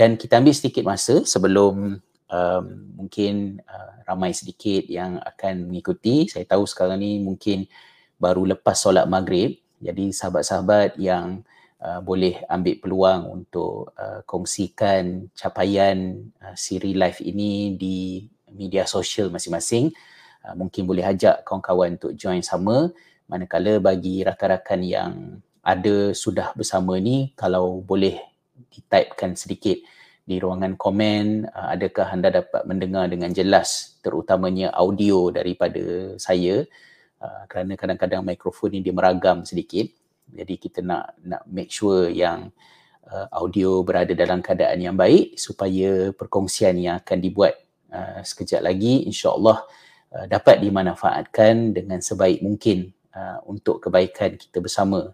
dan kita ambil sedikit masa sebelum um, mungkin uh, ramai sedikit yang akan mengikuti. Saya tahu sekarang ni mungkin baru lepas solat maghrib. Jadi sahabat-sahabat yang uh, boleh ambil peluang untuk uh, kongsikan capaian uh, siri live ini di media sosial masing-masing. Uh, mungkin boleh ajak kawan-kawan untuk join sama. Manakala bagi rakan-rakan yang ada sudah bersama ni, kalau boleh ditypekan sedikit di ruangan komen uh, adakah anda dapat mendengar dengan jelas terutamanya audio daripada saya? Uh, kerana kadang-kadang mikrofon ini dia meragam sedikit. Jadi kita nak nak make sure yang uh, audio berada dalam keadaan yang baik supaya perkongsian yang akan dibuat sekejap lagi insyaallah dapat dimanfaatkan dengan sebaik mungkin untuk kebaikan kita bersama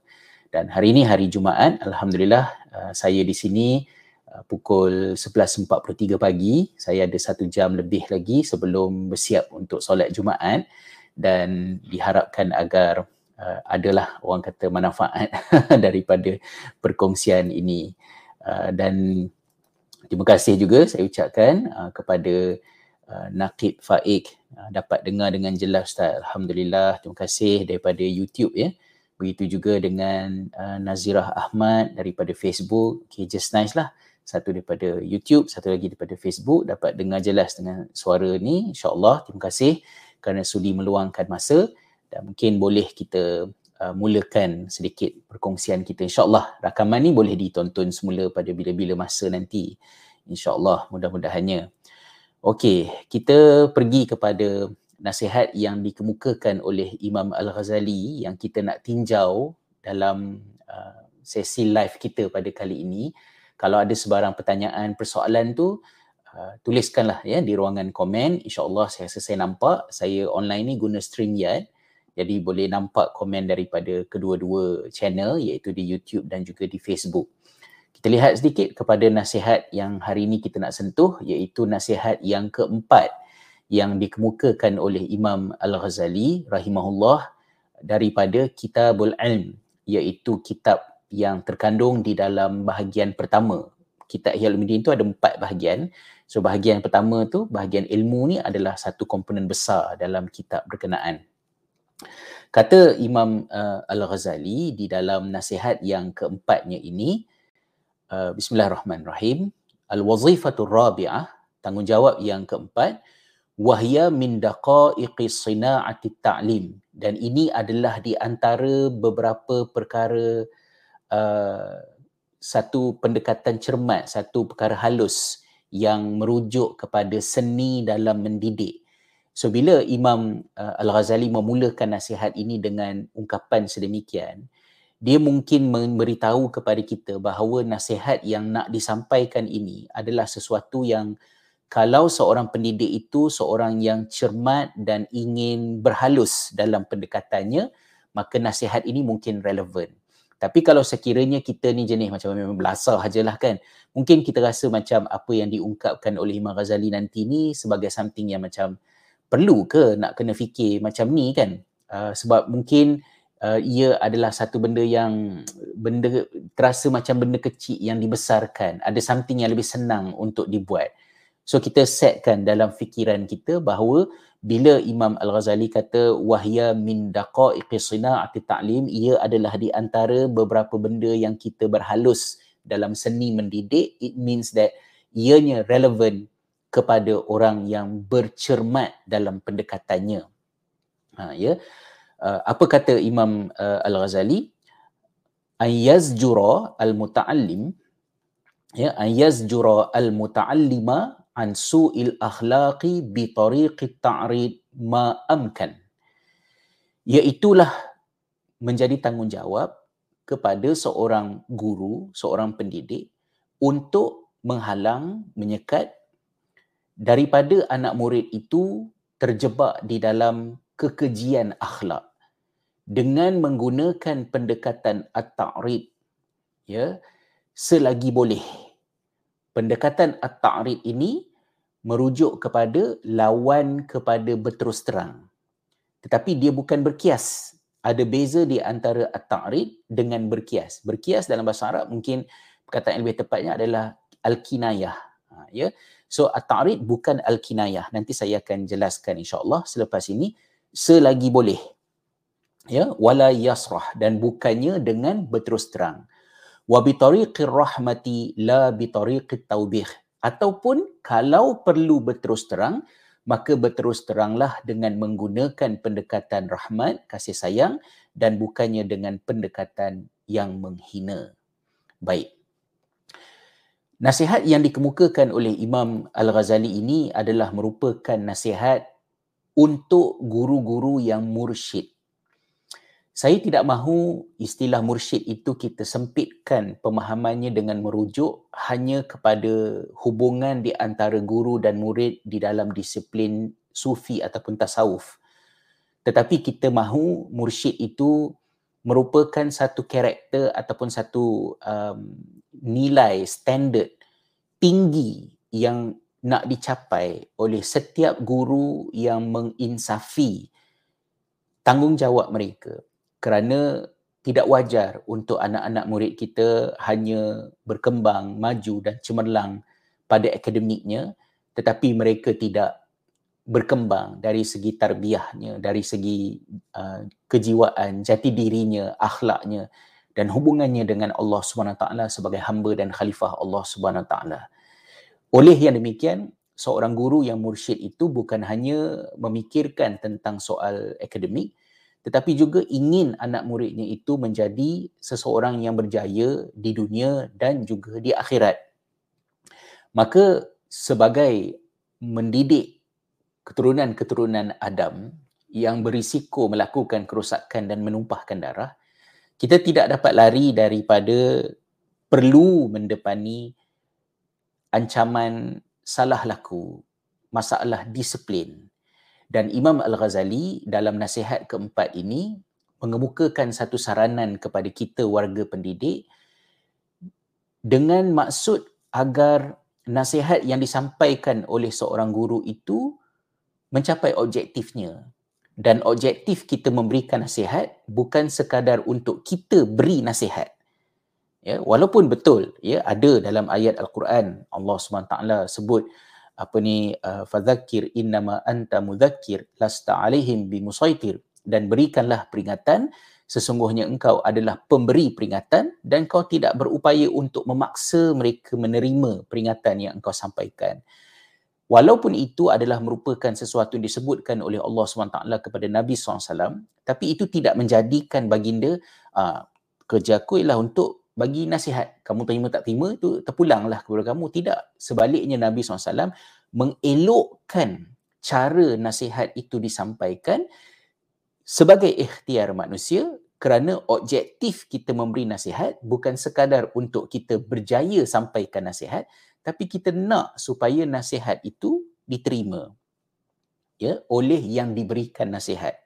dan hari ini hari Jumaat alhamdulillah uh, saya di sini uh, pukul 11.43 pagi. Saya ada satu jam lebih lagi sebelum bersiap untuk solat Jumaat. Dan diharapkan agar uh, adalah orang kata manfaat daripada perkongsian ini. Dan terima kasih juga saya ucapkan kepada Nakib Faik. Dapat dengar dengan jelas Ustaz. Alhamdulillah terima kasih daripada YouTube ya Begitu juga dengan uh, Nazirah Ahmad daripada Facebook. Okay, just nice lah. Satu daripada YouTube, satu lagi daripada Facebook. Dapat dengar jelas dengan suara ni. InsyaAllah, terima kasih kerana sudi meluangkan masa. Dan mungkin boleh kita uh, mulakan sedikit perkongsian kita. InsyaAllah, rakaman ni boleh ditonton semula pada bila-bila masa nanti. InsyaAllah, mudah-mudahannya. Okey, kita pergi kepada nasihat yang dikemukakan oleh Imam Al-Ghazali yang kita nak tinjau dalam uh, sesi live kita pada kali ini. Kalau ada sebarang pertanyaan, persoalan tu uh, tuliskanlah ya di ruangan komen. InsyaAllah saya rasa saya nampak. Saya online ni guna StreamYard. Jadi boleh nampak komen daripada kedua-dua channel iaitu di YouTube dan juga di Facebook. Kita lihat sedikit kepada nasihat yang hari ini kita nak sentuh iaitu nasihat yang keempat yang dikemukakan oleh Imam Al-Ghazali rahimahullah daripada Kitabul Ilm iaitu kitab yang terkandung di dalam bahagian pertama. Kitab Ihya Ulumuddin itu ada empat bahagian. So bahagian pertama tu bahagian ilmu ni adalah satu komponen besar dalam kitab berkenaan. Kata Imam uh, Al-Ghazali di dalam nasihat yang keempatnya ini uh, Bismillahirrahmanirrahim Al-wazifatul rabi'ah tanggungjawab yang keempat wahya min daqaiqi sina'ati ta'lim. Dan ini adalah di antara beberapa perkara uh, satu pendekatan cermat satu perkara halus yang merujuk kepada seni dalam mendidik. So bila Imam uh, Al-Ghazali memulakan nasihat ini dengan ungkapan sedemikian dia mungkin memberitahu kepada kita bahawa nasihat yang nak disampaikan ini adalah sesuatu yang kalau seorang pendidik itu seorang yang cermat dan ingin berhalus dalam pendekatannya maka nasihat ini mungkin relevan. Tapi kalau sekiranya kita ni jenis macam memang belasah sajalah kan mungkin kita rasa macam apa yang diungkapkan oleh Imam Ghazali nanti ni sebagai something yang macam perlu ke nak kena fikir macam ni kan? Uh, sebab mungkin uh, ia adalah satu benda yang benda terasa macam benda kecil yang dibesarkan. Ada something yang lebih senang untuk dibuat So kita setkan dalam fikiran kita bahawa bila Imam Al-Ghazali kata wahya min daqaiqi sina'ati ta'lim ia adalah di antara beberapa benda yang kita berhalus dalam seni mendidik it means that ianya relevan kepada orang yang bercermat dalam pendekatannya. Ha ya. Uh, apa kata Imam uh, Al-Ghazali? Ayazjura al-muta'allim ya ayazjura al-muta'allima an su'il akhlaqi bi tariqi ta'rid ma amkan. Iaitulah menjadi tanggungjawab kepada seorang guru, seorang pendidik untuk menghalang, menyekat daripada anak murid itu terjebak di dalam kekejian akhlak dengan menggunakan pendekatan at-ta'rid ya selagi boleh pendekatan at-ta'rid ini merujuk kepada lawan kepada berterus terang. Tetapi dia bukan berkias. Ada beza di antara at-ta'rid dengan berkias. Berkias dalam bahasa Arab mungkin perkataan yang lebih tepatnya adalah al-kinayah. Ha, ya. So at-ta'rid bukan al-kinayah. Nanti saya akan jelaskan insya-Allah selepas ini selagi boleh. Ya, wala yasrah dan bukannya dengan berterus terang. Wa bi tariqir rahmati la bi tariqit taubih. Ataupun kalau perlu berterus terang, maka berterus teranglah dengan menggunakan pendekatan rahmat, kasih sayang dan bukannya dengan pendekatan yang menghina. Baik. Nasihat yang dikemukakan oleh Imam Al-Ghazali ini adalah merupakan nasihat untuk guru-guru yang mursyid. Saya tidak mahu istilah mursyid itu kita sempitkan pemahamannya dengan merujuk hanya kepada hubungan di antara guru dan murid di dalam disiplin sufi ataupun tasawuf. Tetapi kita mahu mursyid itu merupakan satu karakter ataupun satu um, nilai standard tinggi yang nak dicapai oleh setiap guru yang menginsafi tanggungjawab mereka kerana tidak wajar untuk anak-anak murid kita hanya berkembang, maju dan cemerlang pada akademiknya tetapi mereka tidak berkembang dari segi tarbiyahnya, dari segi uh, kejiwaan, jati dirinya, akhlaknya dan hubungannya dengan Allah taala sebagai hamba dan khalifah Allah taala. Oleh yang demikian, seorang guru yang mursyid itu bukan hanya memikirkan tentang soal akademik tetapi juga ingin anak muridnya itu menjadi seseorang yang berjaya di dunia dan juga di akhirat. Maka sebagai mendidik keturunan-keturunan Adam yang berisiko melakukan kerosakan dan menumpahkan darah, kita tidak dapat lari daripada perlu mendepani ancaman salah laku, masalah disiplin. Dan Imam Al-Ghazali dalam nasihat keempat ini mengemukakan satu saranan kepada kita warga pendidik dengan maksud agar nasihat yang disampaikan oleh seorang guru itu mencapai objektifnya. Dan objektif kita memberikan nasihat bukan sekadar untuk kita beri nasihat. Ya walaupun betul ya ada dalam ayat al-Quran Allah SWT sebut apa ni uh, fadzakir innama anta mudzakir lasta alaihim bimusaitir dan berikanlah peringatan sesungguhnya engkau adalah pemberi peringatan dan kau tidak berupaya untuk memaksa mereka menerima peringatan yang engkau sampaikan. Walaupun itu adalah merupakan sesuatu yang disebutkan oleh Allah SWT kepada Nabi SAW, tapi itu tidak menjadikan baginda uh, kerja aku ialah untuk bagi nasihat. Kamu terima tak terima itu terpulanglah kepada kamu. Tidak. Sebaliknya Nabi SAW mengelokkan cara nasihat itu disampaikan sebagai ikhtiar manusia kerana objektif kita memberi nasihat bukan sekadar untuk kita berjaya sampaikan nasihat tapi kita nak supaya nasihat itu diterima ya oleh yang diberikan nasihat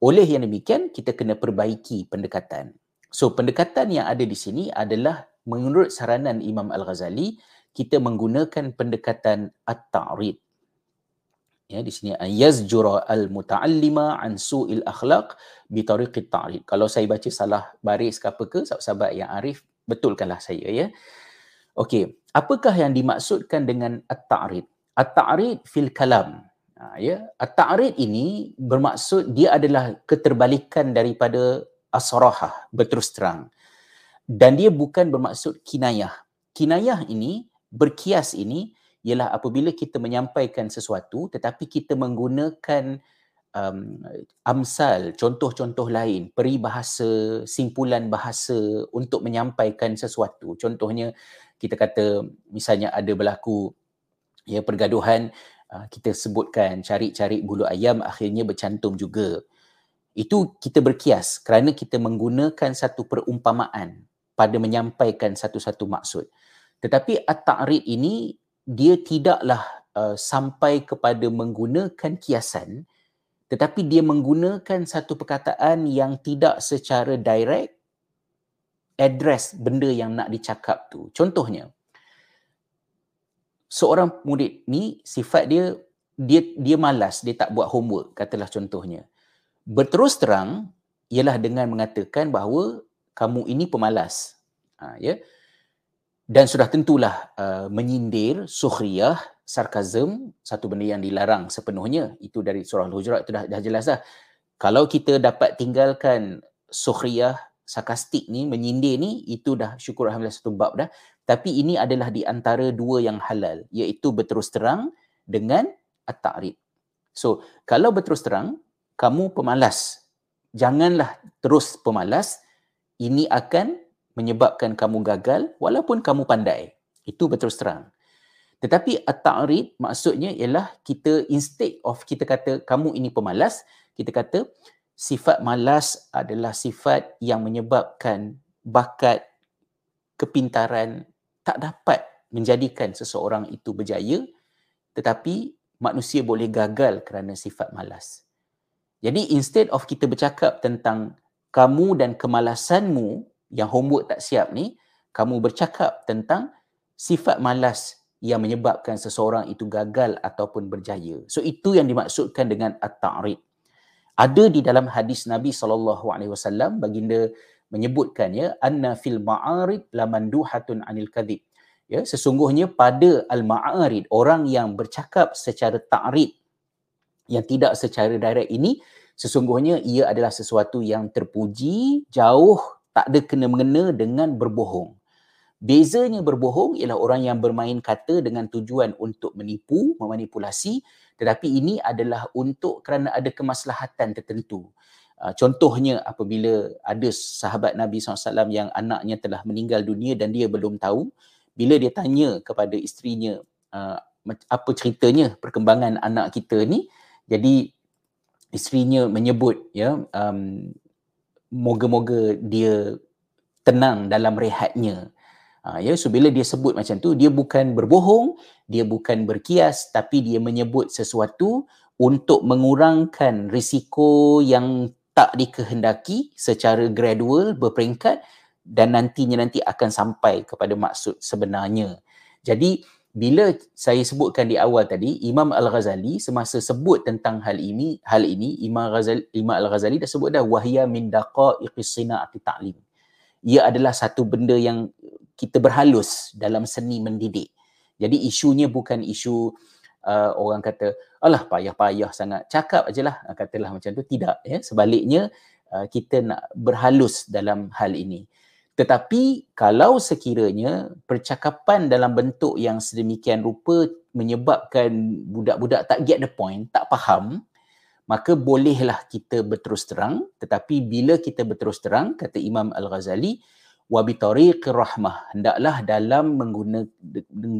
oleh yang demikian kita kena perbaiki pendekatan so pendekatan yang ada di sini adalah menurut saranan Imam Al-Ghazali kita menggunakan pendekatan at-ta'rid ya di sini yazjura al-muta'allima an su'il akhlaq bi tariqit ta'rid kalau saya baca salah baris ke apa ke sahabat-sahabat yang arif betulkanlah saya ya okey apakah yang dimaksudkan dengan at-ta'rid? At-ta'rid fil kalam. Ha, ya, at-ta'rid ini bermaksud dia adalah keterbalikan daripada asrahah, berterus terang. Dan dia bukan bermaksud kinayah. Kinayah ini, berkias ini ialah apabila kita menyampaikan sesuatu tetapi kita menggunakan um, amsal, contoh-contoh lain, peribahasa, simpulan bahasa untuk menyampaikan sesuatu. Contohnya kita kata misalnya ada berlaku ya pergaduhan uh, kita sebutkan cari-cari bulu ayam akhirnya bercantum juga itu kita berkias kerana kita menggunakan satu perumpamaan pada menyampaikan satu-satu maksud tetapi at-ta'rid ini dia tidaklah uh, sampai kepada menggunakan kiasan tetapi dia menggunakan satu perkataan yang tidak secara direct address benda yang nak dicakap tu. Contohnya, seorang murid ni sifat dia dia dia malas, dia tak buat homework, katalah contohnya. Berterus terang ialah dengan mengatakan bahawa kamu ini pemalas. Ha, ya. dan sudah tentulah uh, menyindir sukhriyah sarkazm satu benda yang dilarang sepenuhnya itu dari surah al-hujurat itu dah, dah jelas dah kalau kita dapat tinggalkan sukhriyah sarkastik ni menyindir ni itu dah syukur alhamdulillah satu bab dah tapi ini adalah di antara dua yang halal iaitu berterus terang dengan at-ta'rid so kalau berterus terang kamu pemalas janganlah terus pemalas ini akan menyebabkan kamu gagal walaupun kamu pandai. Itu betul terang. Tetapi at-ta'rid maksudnya ialah kita instead of kita kata kamu ini pemalas, kita kata sifat malas adalah sifat yang menyebabkan bakat kepintaran tak dapat menjadikan seseorang itu berjaya tetapi manusia boleh gagal kerana sifat malas. Jadi instead of kita bercakap tentang kamu dan kemalasanmu yang homework tak siap ni, kamu bercakap tentang sifat malas yang menyebabkan seseorang itu gagal ataupun berjaya. So itu yang dimaksudkan dengan at-ta'rid. Ada di dalam hadis Nabi saw baginda menyebutkan ya anna fil ma'arid lamanduhatun anil kadhib. Ya, sesungguhnya pada al-ma'arid orang yang bercakap secara ta'rid yang tidak secara direct ini sesungguhnya ia adalah sesuatu yang terpuji jauh tak ada kena mengena dengan berbohong. Bezanya berbohong ialah orang yang bermain kata dengan tujuan untuk menipu, memanipulasi tetapi ini adalah untuk kerana ada kemaslahatan tertentu. Uh, contohnya apabila ada sahabat Nabi SAW yang anaknya telah meninggal dunia dan dia belum tahu, bila dia tanya kepada isterinya uh, apa ceritanya perkembangan anak kita ni, jadi isterinya menyebut ya um, moga-moga dia tenang dalam rehatnya. Ha, ya, so bila dia sebut macam tu, dia bukan berbohong, dia bukan berkias tapi dia menyebut sesuatu untuk mengurangkan risiko yang tak dikehendaki secara gradual berperingkat dan nantinya nanti akan sampai kepada maksud sebenarnya. Jadi bila saya sebutkan di awal tadi Imam Al-Ghazali semasa sebut tentang hal ini hal ini Imam Ghazali Imam Al-Ghazali dah sebut dah wahya min daqaiqis sina'ati ta'lim. Ia adalah satu benda yang kita berhalus dalam seni mendidik. Jadi isunya bukan isu uh, orang kata alah payah-payah sangat. Cakap ajalah katalah macam tu. Tidak ya. Sebaliknya uh, kita nak berhalus dalam hal ini tetapi kalau sekiranya percakapan dalam bentuk yang sedemikian rupa menyebabkan budak-budak tak get the point, tak faham, maka bolehlah kita berterus terang. Tetapi bila kita berterus terang, kata Imam Al-Ghazali, bi rahmah, hendaklah dalam mengguna,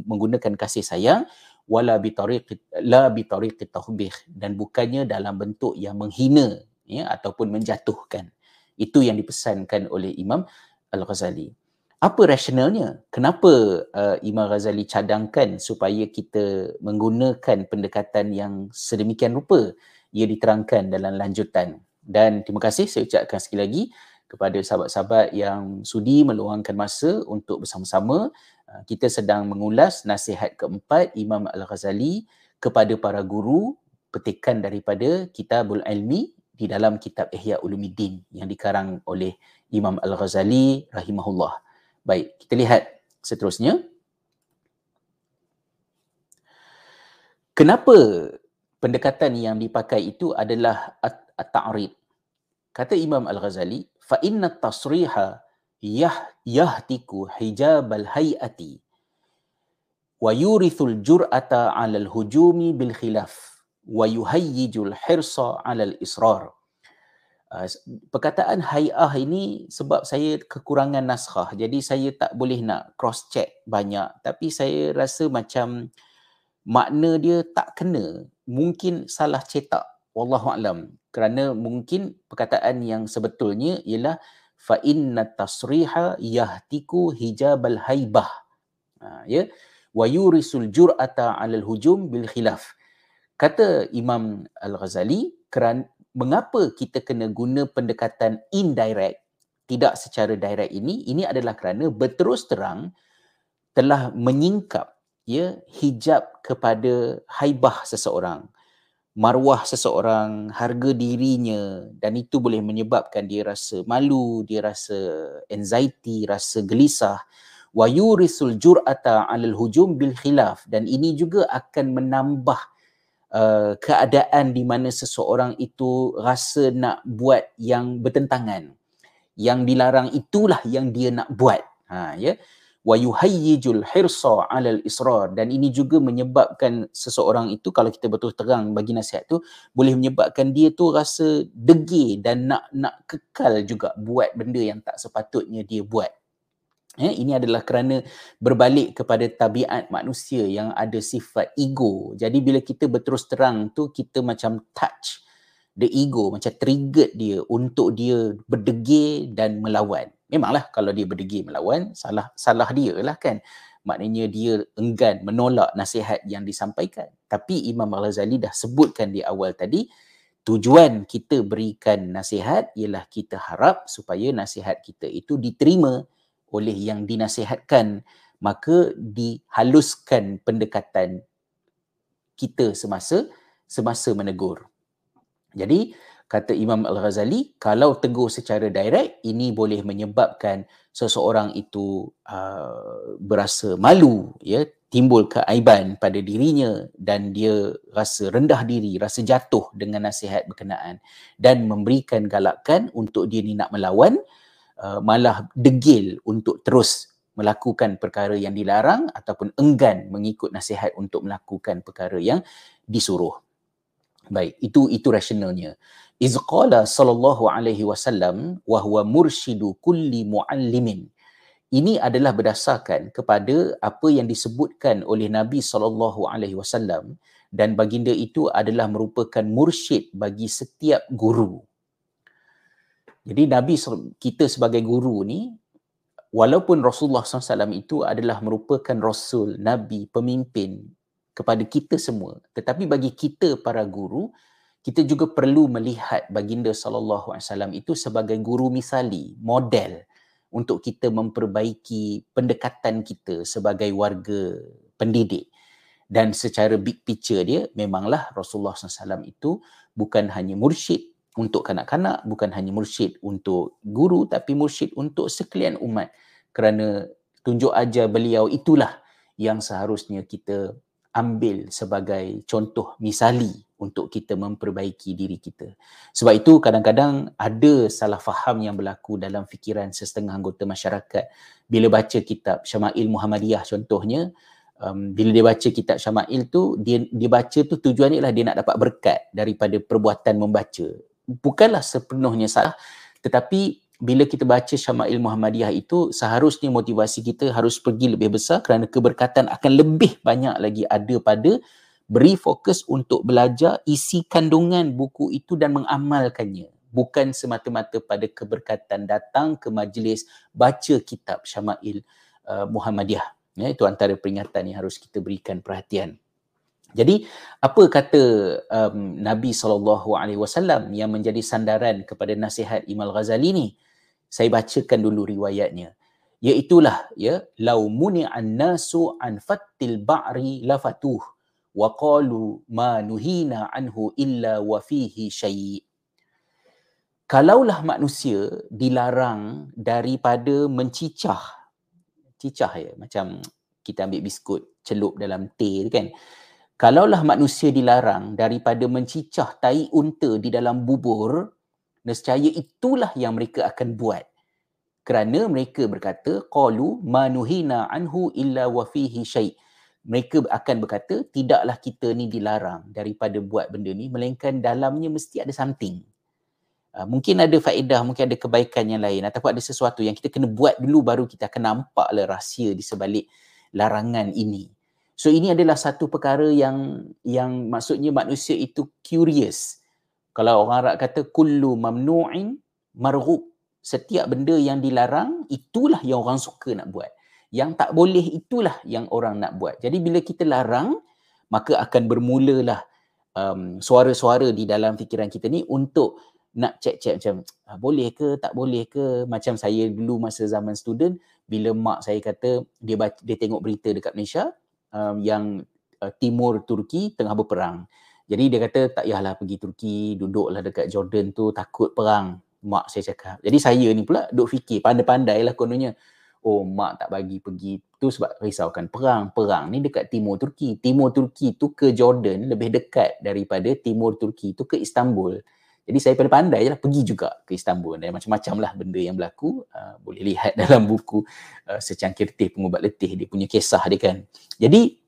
menggunakan kasih sayang wala bi la bi tahbih dan bukannya dalam bentuk yang menghina ya ataupun menjatuhkan. Itu yang dipesankan oleh Imam Al-Ghazali. Apa rasionalnya? Kenapa uh, Imam Ghazali cadangkan supaya kita menggunakan pendekatan yang sedemikian rupa? Ia diterangkan dalam lanjutan. Dan terima kasih saya ucapkan sekali lagi kepada sahabat-sahabat yang sudi meluangkan masa untuk bersama-sama. Uh, kita sedang mengulas nasihat keempat Imam Al-Ghazali kepada para guru petikan daripada Kitabul Ilmi di dalam kitab Ihya Ulumuddin yang dikarang oleh Imam Al-Ghazali rahimahullah. Baik, kita lihat seterusnya. Kenapa pendekatan yang dipakai itu adalah at-ta'rid? Kata Imam Al-Ghazali, fa inna tasriha yah yahtiku hijab al-hayati wa yurithul jur'ata 'ala al-hujumi bil khilaf wa yuhayyijul hirsa 'ala al-israr. Uh, perkataan hay'ah ini sebab saya kekurangan naskah. Jadi saya tak boleh nak cross check banyak. Tapi saya rasa macam makna dia tak kena. Mungkin salah cetak. Wallahu alam. Kerana mungkin perkataan yang sebetulnya ialah fa inna tasriha yahtiku hijabal haibah. Uh, ya. Wa yurisul jur'ata 'alal hujum bil khilaf. Kata Imam Al-Ghazali kerana mengapa kita kena guna pendekatan indirect tidak secara direct ini? Ini adalah kerana berterus terang telah menyingkap ya hijab kepada haibah seseorang marwah seseorang harga dirinya dan itu boleh menyebabkan dia rasa malu dia rasa anxiety rasa gelisah. Wa yurisul jur'ata 'alal hujum bil khilaf dan ini juga akan menambah uh, keadaan di mana seseorang itu rasa nak buat yang bertentangan. Yang dilarang itulah yang dia nak buat. Ha ya. Wa yuhayyijul hirsa 'alal israr. Dan ini juga menyebabkan seseorang itu kalau kita betul terang bagi nasihat tu boleh menyebabkan dia tu rasa degil dan nak nak kekal juga buat benda yang tak sepatutnya dia buat Eh, ini adalah kerana berbalik kepada tabiat manusia yang ada sifat ego. Jadi bila kita berterus terang tu kita macam touch the ego, macam trigger dia untuk dia berdegil dan melawan. Memanglah kalau dia berdegil melawan, salah salah dia lah kan. Maknanya dia enggan menolak nasihat yang disampaikan. Tapi Imam Al-Ghazali dah sebutkan di awal tadi, tujuan kita berikan nasihat ialah kita harap supaya nasihat kita itu diterima oleh yang dinasihatkan maka dihaluskan pendekatan kita semasa semasa menegur. Jadi kata Imam Al-Ghazali kalau tegur secara direct ini boleh menyebabkan seseorang itu uh, berasa malu ya timbul keaiban pada dirinya dan dia rasa rendah diri rasa jatuh dengan nasihat berkenaan dan memberikan galakan untuk dia ni nak melawan Uh, malah degil untuk terus melakukan perkara yang dilarang ataupun enggan mengikut nasihat untuk melakukan perkara yang disuruh. Baik, itu itu rasionalnya. Iz qala sallallahu alaihi wasallam wa huwa mursyidu kulli muallimin. Ini adalah berdasarkan kepada apa yang disebutkan oleh Nabi sallallahu alaihi wasallam dan baginda itu adalah merupakan mursyid bagi setiap guru. Jadi Nabi kita sebagai guru ni walaupun Rasulullah SAW itu adalah merupakan Rasul, Nabi, pemimpin kepada kita semua. Tetapi bagi kita para guru, kita juga perlu melihat baginda wasallam itu sebagai guru misali, model untuk kita memperbaiki pendekatan kita sebagai warga pendidik. Dan secara big picture dia, memanglah Rasulullah SAW itu bukan hanya mursyid, untuk kanak-kanak bukan hanya mursyid untuk guru tapi mursyid untuk sekalian umat. Kerana tunjuk ajar beliau itulah yang seharusnya kita ambil sebagai contoh misali untuk kita memperbaiki diri kita. Sebab itu kadang-kadang ada salah faham yang berlaku dalam fikiran setengah anggota masyarakat. Bila baca kitab Syama'il Muhammadiyah contohnya um, bila dia baca kitab Syama'il tu dia dia baca tu tujuannya ialah dia nak dapat berkat daripada perbuatan membaca bukanlah sepenuhnya salah tetapi bila kita baca Syama'il Muhammadiyah itu seharusnya motivasi kita harus pergi lebih besar kerana keberkatan akan lebih banyak lagi ada pada beri fokus untuk belajar isi kandungan buku itu dan mengamalkannya. Bukan semata-mata pada keberkatan datang ke majlis baca kitab Syama'il uh, Muhammadiyah. Ya itu antara peringatan yang harus kita berikan perhatian jadi apa kata um, Nabi saw yang menjadi sandaran kepada nasihat Imam Ghazali ni? Saya bacakan dulu riwayatnya. Iaitulah ya lau muni'an nasu an fattil ba'ri lafatuh wa qalu ma nuhina anhu illa wa fihi syai' Kalaulah manusia dilarang daripada mencicah cicah ya macam kita ambil biskut celup dalam teh kan kalaulah manusia dilarang daripada mencicah tai unta di dalam bubur, nescaya itulah yang mereka akan buat. Kerana mereka berkata, qalu manuhina anhu illa wa fihi syai'. Mereka akan berkata, tidaklah kita ni dilarang daripada buat benda ni, melainkan dalamnya mesti ada something. Uh, mungkin ada faedah, mungkin ada kebaikan yang lain ataupun ada sesuatu yang kita kena buat dulu baru kita akan nampaklah rahsia di sebalik larangan ini. So ini adalah satu perkara yang yang maksudnya manusia itu curious. Kalau orang Arab kata kullu mamnu'in marghub. Setiap benda yang dilarang itulah yang orang suka nak buat. Yang tak boleh itulah yang orang nak buat. Jadi bila kita larang maka akan bermulalah um, suara-suara di dalam fikiran kita ni untuk nak cek-cek macam ah, boleh ke tak boleh ke macam saya dulu masa zaman student bila mak saya kata dia baca, dia tengok berita dekat Malaysia um, yang uh, timur Turki tengah berperang. Jadi dia kata tak payahlah pergi Turki, duduklah dekat Jordan tu takut perang. Mak saya cakap. Jadi saya ni pula duk fikir pandai-pandai lah kononnya. oh mak tak bagi pergi tu sebab risaukan perang perang ni dekat timur Turki timur Turki tu ke Jordan lebih dekat daripada timur Turki tu ke Istanbul jadi saya pandai-pandai je lah pergi juga ke Istanbul. Dan macam-macam lah benda yang berlaku. Uh, boleh lihat dalam buku uh, secangkir teh pengubat letih. Dia punya kisah dia kan. Jadi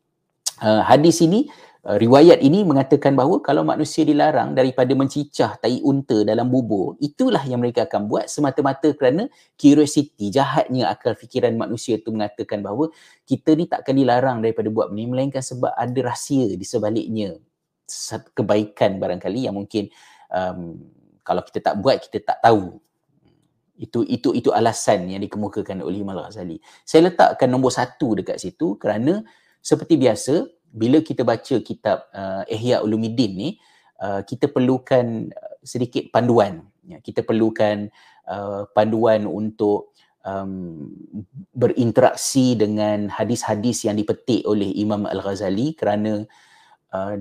uh, hadis ini Uh, riwayat ini mengatakan bahawa kalau manusia dilarang daripada mencicah tai unta dalam bubur, itulah yang mereka akan buat semata-mata kerana curiosity, jahatnya akal fikiran manusia itu mengatakan bahawa kita ni takkan dilarang daripada buat benda melainkan sebab ada rahsia di sebaliknya. Kebaikan barangkali yang mungkin um, kalau kita tak buat kita tak tahu itu itu itu alasan yang dikemukakan oleh Imam Al-Ghazali. Saya letakkan nombor satu dekat situ kerana seperti biasa bila kita baca kitab uh, Ihya Ulumuddin ni uh, kita perlukan uh, sedikit panduan ya kita perlukan uh, panduan untuk um, berinteraksi dengan hadis-hadis yang dipetik oleh Imam Al-Ghazali kerana uh,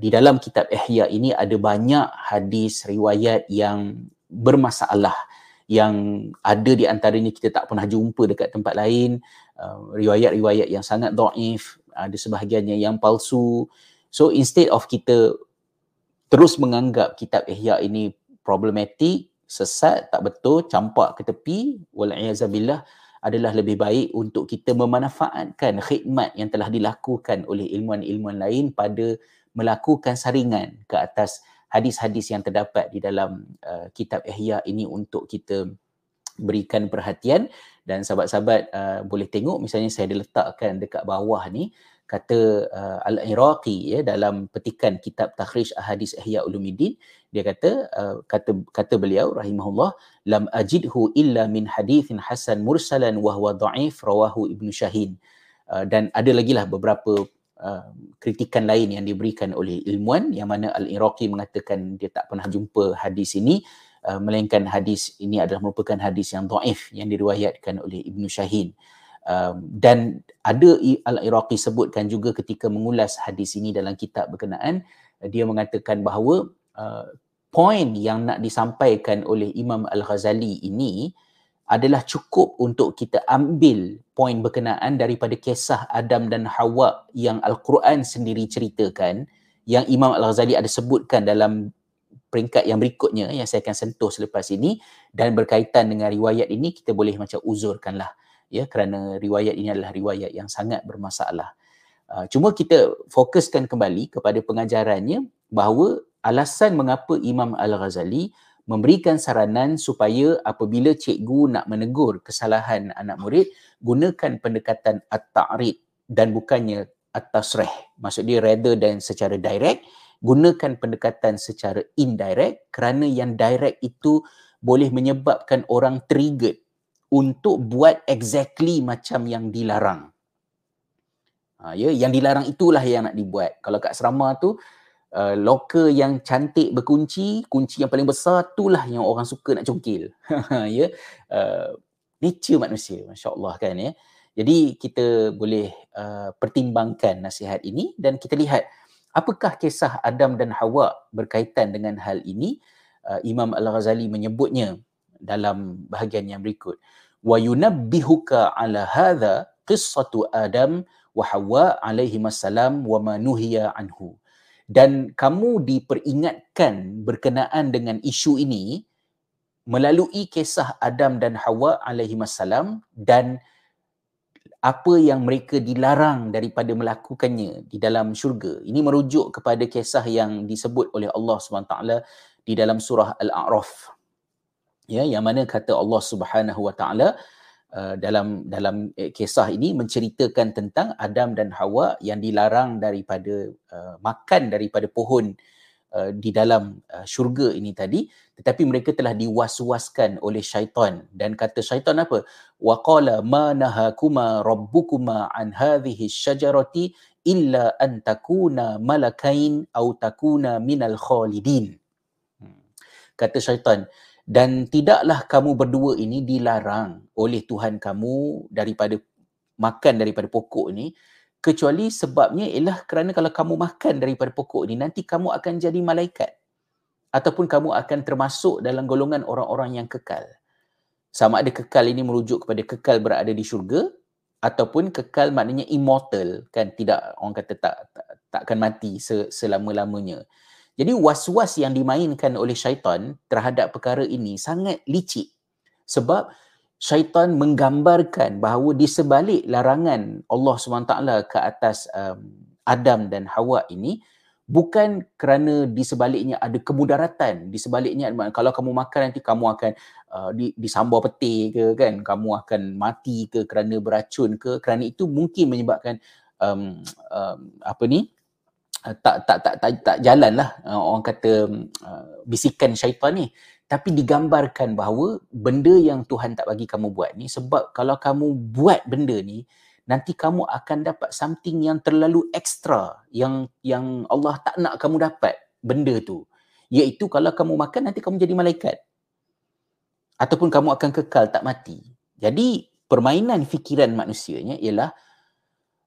di dalam kitab Ihya ini ada banyak hadis riwayat yang bermasalah yang ada di antaranya kita tak pernah jumpa dekat tempat lain uh, riwayat-riwayat yang sangat dhaif ada sebahagiannya yang palsu. So instead of kita terus menganggap kitab Ihya ini problematik, sesat, tak betul, campak ke tepi, wal'iyazabillah adalah lebih baik untuk kita memanfaatkan khidmat yang telah dilakukan oleh ilmuan-ilmuan lain pada melakukan saringan ke atas hadis-hadis yang terdapat di dalam uh, kitab Ihya ini untuk kita berikan perhatian. Dan sahabat-sahabat uh, boleh tengok misalnya saya diletakkan dekat bawah ni kata uh, Al-Iraqi ya dalam petikan kitab Takhrij Ahadis Ihya Ulumuddin dia kata uh, kata kata beliau rahimahullah lam ajidhu illa min hadithin hasan mursalan wa huwa dha'if rawahu Ibnu Syahin uh, dan ada lagi lah beberapa uh, kritikan lain yang diberikan oleh ilmuan yang mana Al-Iraqi mengatakan dia tak pernah jumpa hadis ini uh, melainkan hadis ini adalah merupakan hadis yang dhaif yang diriwayatkan oleh Ibnu Syahin Um, dan ada Al-Iraqi sebutkan juga ketika mengulas hadis ini dalam kitab berkenaan dia mengatakan bahawa uh, poin yang nak disampaikan oleh Imam Al-Ghazali ini adalah cukup untuk kita ambil poin berkenaan daripada kisah Adam dan Hawa yang Al-Quran sendiri ceritakan yang Imam Al-Ghazali ada sebutkan dalam peringkat yang berikutnya yang saya akan sentuh selepas ini dan berkaitan dengan riwayat ini kita boleh macam uzurkanlah ya kerana riwayat ini adalah riwayat yang sangat bermasalah. Uh, cuma kita fokuskan kembali kepada pengajarannya bahawa alasan mengapa Imam Al-Ghazali memberikan saranan supaya apabila cikgu nak menegur kesalahan anak murid gunakan pendekatan at-ta'rid dan bukannya at-tasrih. Maksud dia rather than secara direct gunakan pendekatan secara indirect kerana yang direct itu boleh menyebabkan orang triggered untuk buat exactly macam yang dilarang. Ha, ya, yang dilarang itulah yang nak dibuat. Kalau kat serama tu, uh, loker yang cantik berkunci, kunci yang paling besar itulah yang orang suka nak congkil. ya, uh, nature manusia, masya-Allah kan ya. Jadi kita boleh uh, pertimbangkan nasihat ini dan kita lihat apakah kisah Adam dan Hawa berkaitan dengan hal ini. Uh, Imam Al-Ghazali menyebutnya dalam bahagian yang berikut wa yunabbihuka ala hadha qissatu adam wa hawa alaihi wa ma anhu dan kamu diperingatkan berkenaan dengan isu ini melalui kisah Adam dan Hawa alaihi salam dan apa yang mereka dilarang daripada melakukannya di dalam syurga. Ini merujuk kepada kisah yang disebut oleh Allah SWT di dalam surah Al-A'raf ya yang mana kata Allah Subhanahu Wa Taala uh, dalam dalam eh, kisah ini menceritakan tentang Adam dan Hawa yang dilarang daripada uh, makan daripada pohon uh, di dalam uh, syurga ini tadi. Tetapi mereka telah diwaswaskan oleh syaitan. Dan kata syaitan apa? Waqala ma nahakuma rabbukuma an hadhihi syajarati illa an takuna malakain au takuna minal khalidin. Hmm. kata syaitan dan tidaklah kamu berdua ini dilarang oleh Tuhan kamu daripada makan daripada pokok ini kecuali sebabnya ialah kerana kalau kamu makan daripada pokok ini nanti kamu akan jadi malaikat ataupun kamu akan termasuk dalam golongan orang-orang yang kekal. Sama ada kekal ini merujuk kepada kekal berada di syurga ataupun kekal maknanya immortal kan tidak orang kata tak tak takkan mati selama-lamanya. Jadi was-was yang dimainkan oleh syaitan terhadap perkara ini sangat licik. Sebab syaitan menggambarkan bahawa di sebalik larangan Allah SWT ke atas um, Adam dan Hawa ini bukan kerana di sebaliknya ada kemudaratan di sebaliknya kalau kamu makan nanti kamu akan uh, di, disambar peti ke kan kamu akan mati ke kerana beracun ke kerana itu mungkin menyebabkan um, um, apa ni tak tak tak tak, tak jalan lah uh, orang kata uh, bisikan syaitan ni. Tapi digambarkan bahawa benda yang Tuhan tak bagi kamu buat ni sebab kalau kamu buat benda ni nanti kamu akan dapat something yang terlalu ekstra yang yang Allah tak nak kamu dapat benda tu. Iaitu kalau kamu makan nanti kamu jadi malaikat. Ataupun kamu akan kekal tak mati. Jadi permainan fikiran manusianya ialah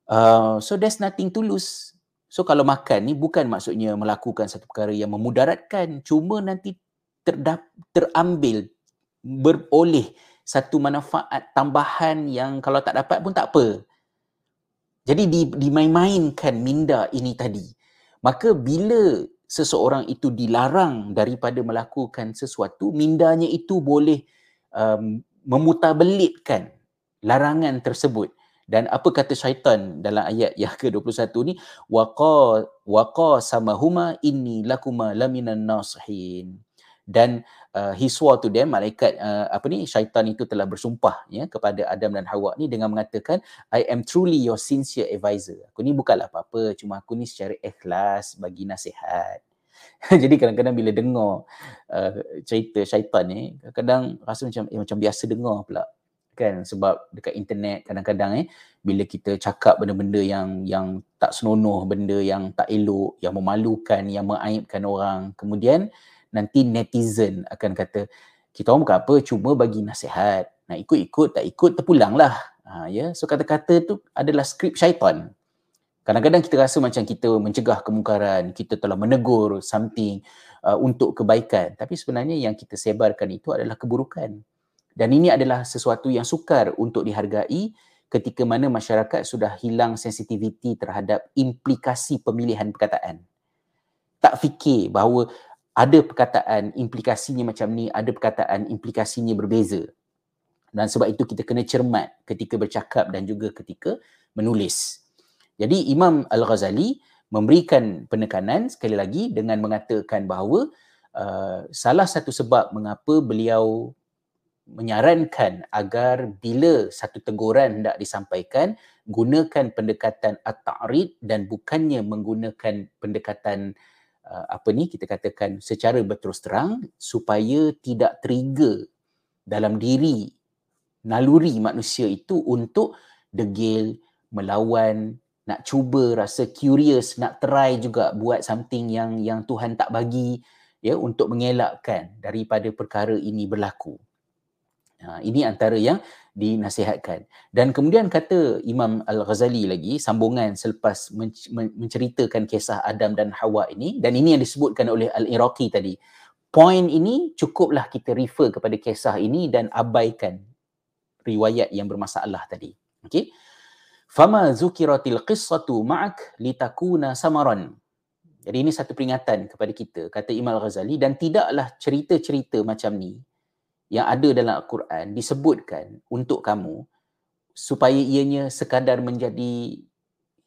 uh, so there's nothing to lose so kalau makan ni bukan maksudnya melakukan satu perkara yang memudaratkan cuma nanti terdap, terambil beroleh satu manfaat tambahan yang kalau tak dapat pun tak apa. Jadi di, dimain-mainkan minda ini tadi. Maka bila seseorang itu dilarang daripada melakukan sesuatu, mindanya itu boleh um, memutabelitkan larangan tersebut. Dan apa kata syaitan dalam ayat yang ke-21 ni? Waqa waqa samahuma inni lakuma laminan nasihin. Dan uh, swore to them malaikat uh, apa ni syaitan itu telah bersumpah ya kepada Adam dan Hawa ni dengan mengatakan I am truly your sincere advisor aku ni bukanlah apa-apa cuma aku ni secara ikhlas bagi nasihat. Jadi kadang-kadang bila dengar uh, cerita syaitan ni kadang-kadang rasa macam eh, macam biasa dengar pula kan? Sebab dekat internet kadang-kadang eh bila kita cakap benda-benda yang yang tak senonoh benda yang tak elok yang memalukan yang mengaibkan orang kemudian nanti netizen akan kata kita orang bukan apa cuma bagi nasihat. Nak ikut-ikut tak ikut terpulanglah. Ha, ya? So kata-kata tu adalah skrip syaitan. Kadang-kadang kita rasa macam kita mencegah kemungkaran kita telah menegur something uh, untuk kebaikan. Tapi sebenarnya yang kita sebarkan itu adalah keburukan dan ini adalah sesuatu yang sukar untuk dihargai ketika mana masyarakat sudah hilang sensitiviti terhadap implikasi pemilihan perkataan tak fikir bahawa ada perkataan implikasinya macam ni, ada perkataan implikasinya berbeza. Dan sebab itu kita kena cermat ketika bercakap dan juga ketika menulis. Jadi Imam Al-Ghazali memberikan penekanan sekali lagi dengan mengatakan bahawa uh, salah satu sebab mengapa beliau menyarankan agar bila satu teguran hendak disampaikan gunakan pendekatan at-ta'rid dan bukannya menggunakan pendekatan uh, apa ni kita katakan secara berterus terang supaya tidak trigger dalam diri naluri manusia itu untuk degil, melawan, nak cuba rasa curious, nak try juga buat something yang yang Tuhan tak bagi ya untuk mengelakkan daripada perkara ini berlaku. Ha, ini antara yang dinasihatkan. Dan kemudian kata Imam Al-Ghazali lagi, sambungan selepas menceritakan kisah Adam dan Hawa ini, dan ini yang disebutkan oleh Al-Iraqi tadi. Poin ini cukuplah kita refer kepada kisah ini dan abaikan riwayat yang bermasalah tadi. Okay. Fama zukiratil qissatu ma'ak litakuna samaran. Jadi ini satu peringatan kepada kita, kata Imam Al-Ghazali, dan tidaklah cerita-cerita macam ni yang ada dalam Al-Quran disebutkan untuk kamu supaya ianya sekadar menjadi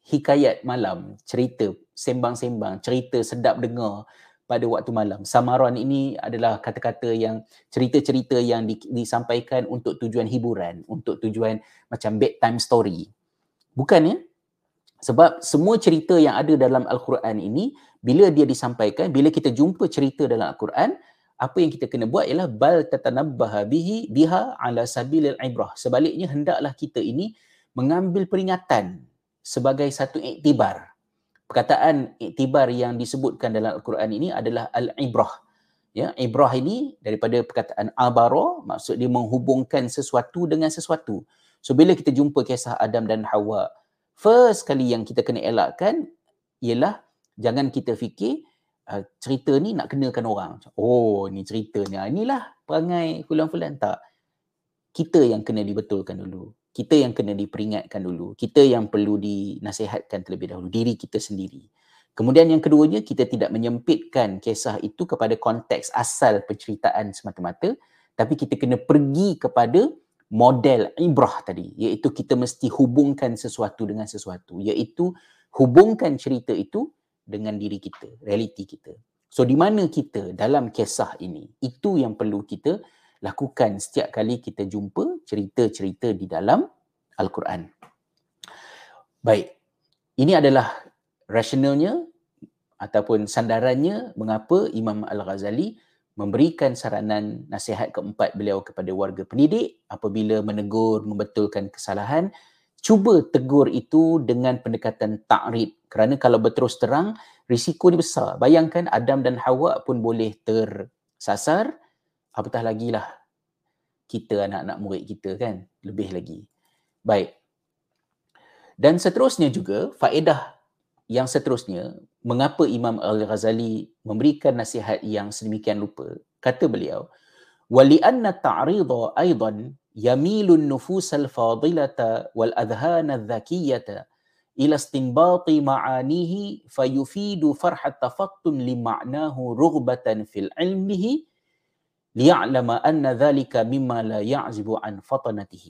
hikayat malam, cerita, sembang-sembang, cerita sedap dengar pada waktu malam. Samaran ini adalah kata-kata yang cerita-cerita yang di, disampaikan untuk tujuan hiburan, untuk tujuan macam bedtime story. Bukan ya? Sebab semua cerita yang ada dalam Al-Quran ini bila dia disampaikan, bila kita jumpa cerita dalam Al-Quran, apa yang kita kena buat ialah bal tatanabbaha bihi biha ala sabilil ibrah. Sebaliknya hendaklah kita ini mengambil peringatan sebagai satu iktibar. Perkataan iktibar yang disebutkan dalam al-Quran ini adalah al-ibrah. Ya ibrah ini daripada perkataan abara maksud dia menghubungkan sesuatu dengan sesuatu. So bila kita jumpa kisah Adam dan Hawa first kali yang kita kena elakkan ialah jangan kita fikir uh, cerita ni nak kenakan orang. Oh, ni ceritanya. Inilah perangai fulan-fulan tak. Kita yang kena dibetulkan dulu. kita yang kena diperingatkan dulu. Kita yang perlu dinasihatkan terlebih dahulu. Diri kita sendiri. Kemudian yang keduanya, kita tidak menyempitkan kisah itu kepada konteks asal penceritaan semata-mata. Tapi kita kena pergi kepada model ibrah tadi. Iaitu kita mesti hubungkan sesuatu dengan sesuatu. Iaitu hubungkan cerita itu dengan diri kita, realiti kita. So di mana kita dalam kisah ini? Itu yang perlu kita lakukan setiap kali kita jumpa cerita-cerita di dalam Al-Quran. Baik, ini adalah rasionalnya ataupun sandarannya mengapa Imam Al-Ghazali memberikan saranan nasihat keempat beliau kepada warga pendidik apabila menegur, membetulkan kesalahan, cuba tegur itu dengan pendekatan ta'rid kerana kalau berterus terang risiko ni besar. Bayangkan Adam dan Hawa pun boleh tersasar apatah lagi lah kita anak-anak murid kita kan lebih lagi. Baik. Dan seterusnya juga faedah yang seterusnya mengapa Imam Al-Ghazali memberikan nasihat yang sedemikian lupa kata beliau wali anna ta'ridha aidan يميل النفوس الفاضلة والأذهان الذكية إلى استنباط معانيه فيفيد فرح التفطن لمعناه رغبة في العلم به ليعلم أن ذلك مما لا يعزب عن فطنته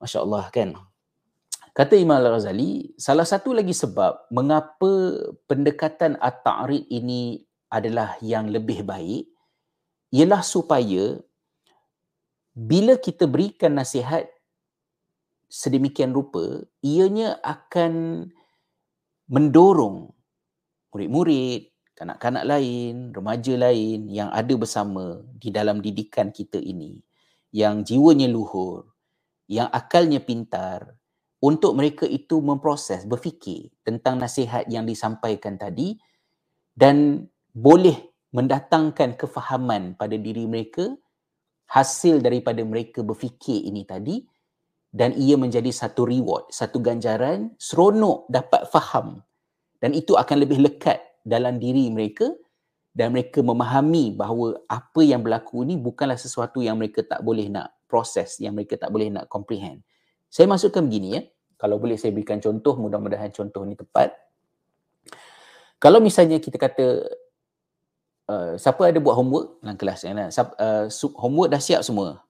ما شاء الله كان Kata Imam Al-Ghazali, salah satu lagi sebab mengapa pendekatan at-ta'rid ini adalah yang lebih baik ialah supaya bila kita berikan nasihat sedemikian rupa ianya akan mendorong murid-murid, kanak-kanak lain, remaja lain yang ada bersama di dalam didikan kita ini yang jiwanya luhur, yang akalnya pintar, untuk mereka itu memproses, berfikir tentang nasihat yang disampaikan tadi dan boleh mendatangkan kefahaman pada diri mereka hasil daripada mereka berfikir ini tadi dan ia menjadi satu reward, satu ganjaran seronok dapat faham dan itu akan lebih lekat dalam diri mereka dan mereka memahami bahawa apa yang berlaku ini bukanlah sesuatu yang mereka tak boleh nak proses, yang mereka tak boleh nak comprehend. Saya masukkan begini ya. Kalau boleh saya berikan contoh, mudah-mudahan contoh ini tepat. Kalau misalnya kita kata uh, siapa ada buat homework dalam kelas ya, uh, homework dah siap semua.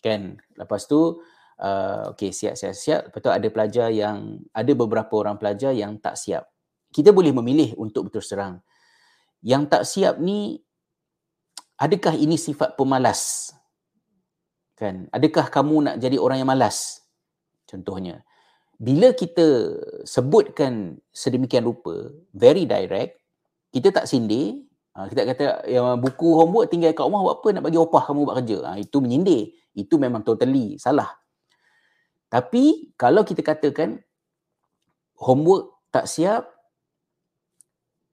Kan? Lepas tu uh, okey siap siap siap. Lepas tu ada pelajar yang ada beberapa orang pelajar yang tak siap. Kita boleh memilih untuk berterus terang. Yang tak siap ni adakah ini sifat pemalas? Kan? Adakah kamu nak jadi orang yang malas? Contohnya bila kita sebutkan sedemikian rupa, very direct, kita tak sindir, ha, kita kata yang buku homework tinggal kat rumah buat apa nak bagi opah kamu buat kerja. Ha, itu menyindir. Itu memang totally salah. Tapi kalau kita katakan homework tak siap,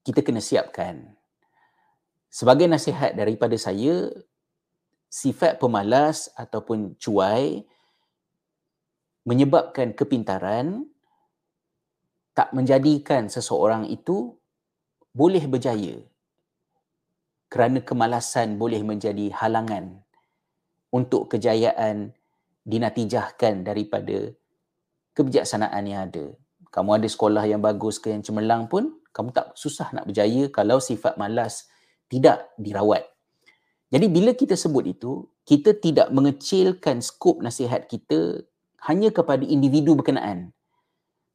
kita kena siapkan. Sebagai nasihat daripada saya, sifat pemalas ataupun cuai, menyebabkan kepintaran tak menjadikan seseorang itu boleh berjaya kerana kemalasan boleh menjadi halangan untuk kejayaan dinatijahkan daripada kebijaksanaan yang ada. Kamu ada sekolah yang bagus ke yang cemerlang pun, kamu tak susah nak berjaya kalau sifat malas tidak dirawat. Jadi bila kita sebut itu, kita tidak mengecilkan skop nasihat kita hanya kepada individu berkenaan.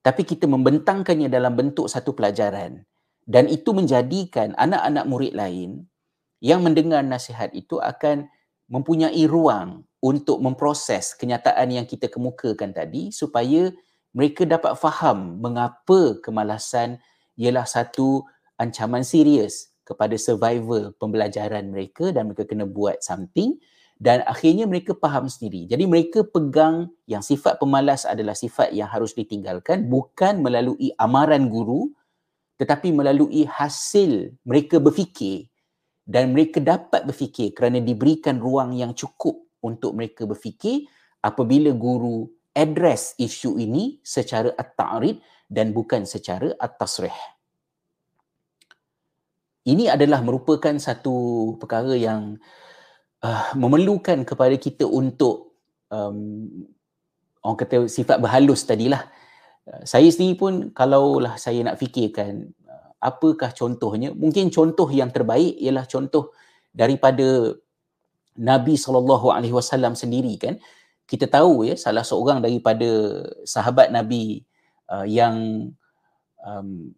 Tapi kita membentangkannya dalam bentuk satu pelajaran. Dan itu menjadikan anak-anak murid lain yang mendengar nasihat itu akan mempunyai ruang untuk memproses kenyataan yang kita kemukakan tadi supaya mereka dapat faham mengapa kemalasan ialah satu ancaman serius kepada survival pembelajaran mereka dan mereka kena buat something dan akhirnya mereka faham sendiri. Jadi mereka pegang yang sifat pemalas adalah sifat yang harus ditinggalkan bukan melalui amaran guru tetapi melalui hasil mereka berfikir dan mereka dapat berfikir kerana diberikan ruang yang cukup untuk mereka berfikir apabila guru address isu ini secara at-ta'rid dan bukan secara at-tasrih. Ini adalah merupakan satu perkara yang uh, memerlukan kepada kita untuk um, orang kata sifat berhalus tadilah. Uh, saya sendiri pun kalaulah saya nak fikirkan apakah contohnya, mungkin contoh yang terbaik ialah contoh daripada Nabi SAW sendiri kan. Kita tahu ya salah seorang daripada sahabat Nabi uh, yang um,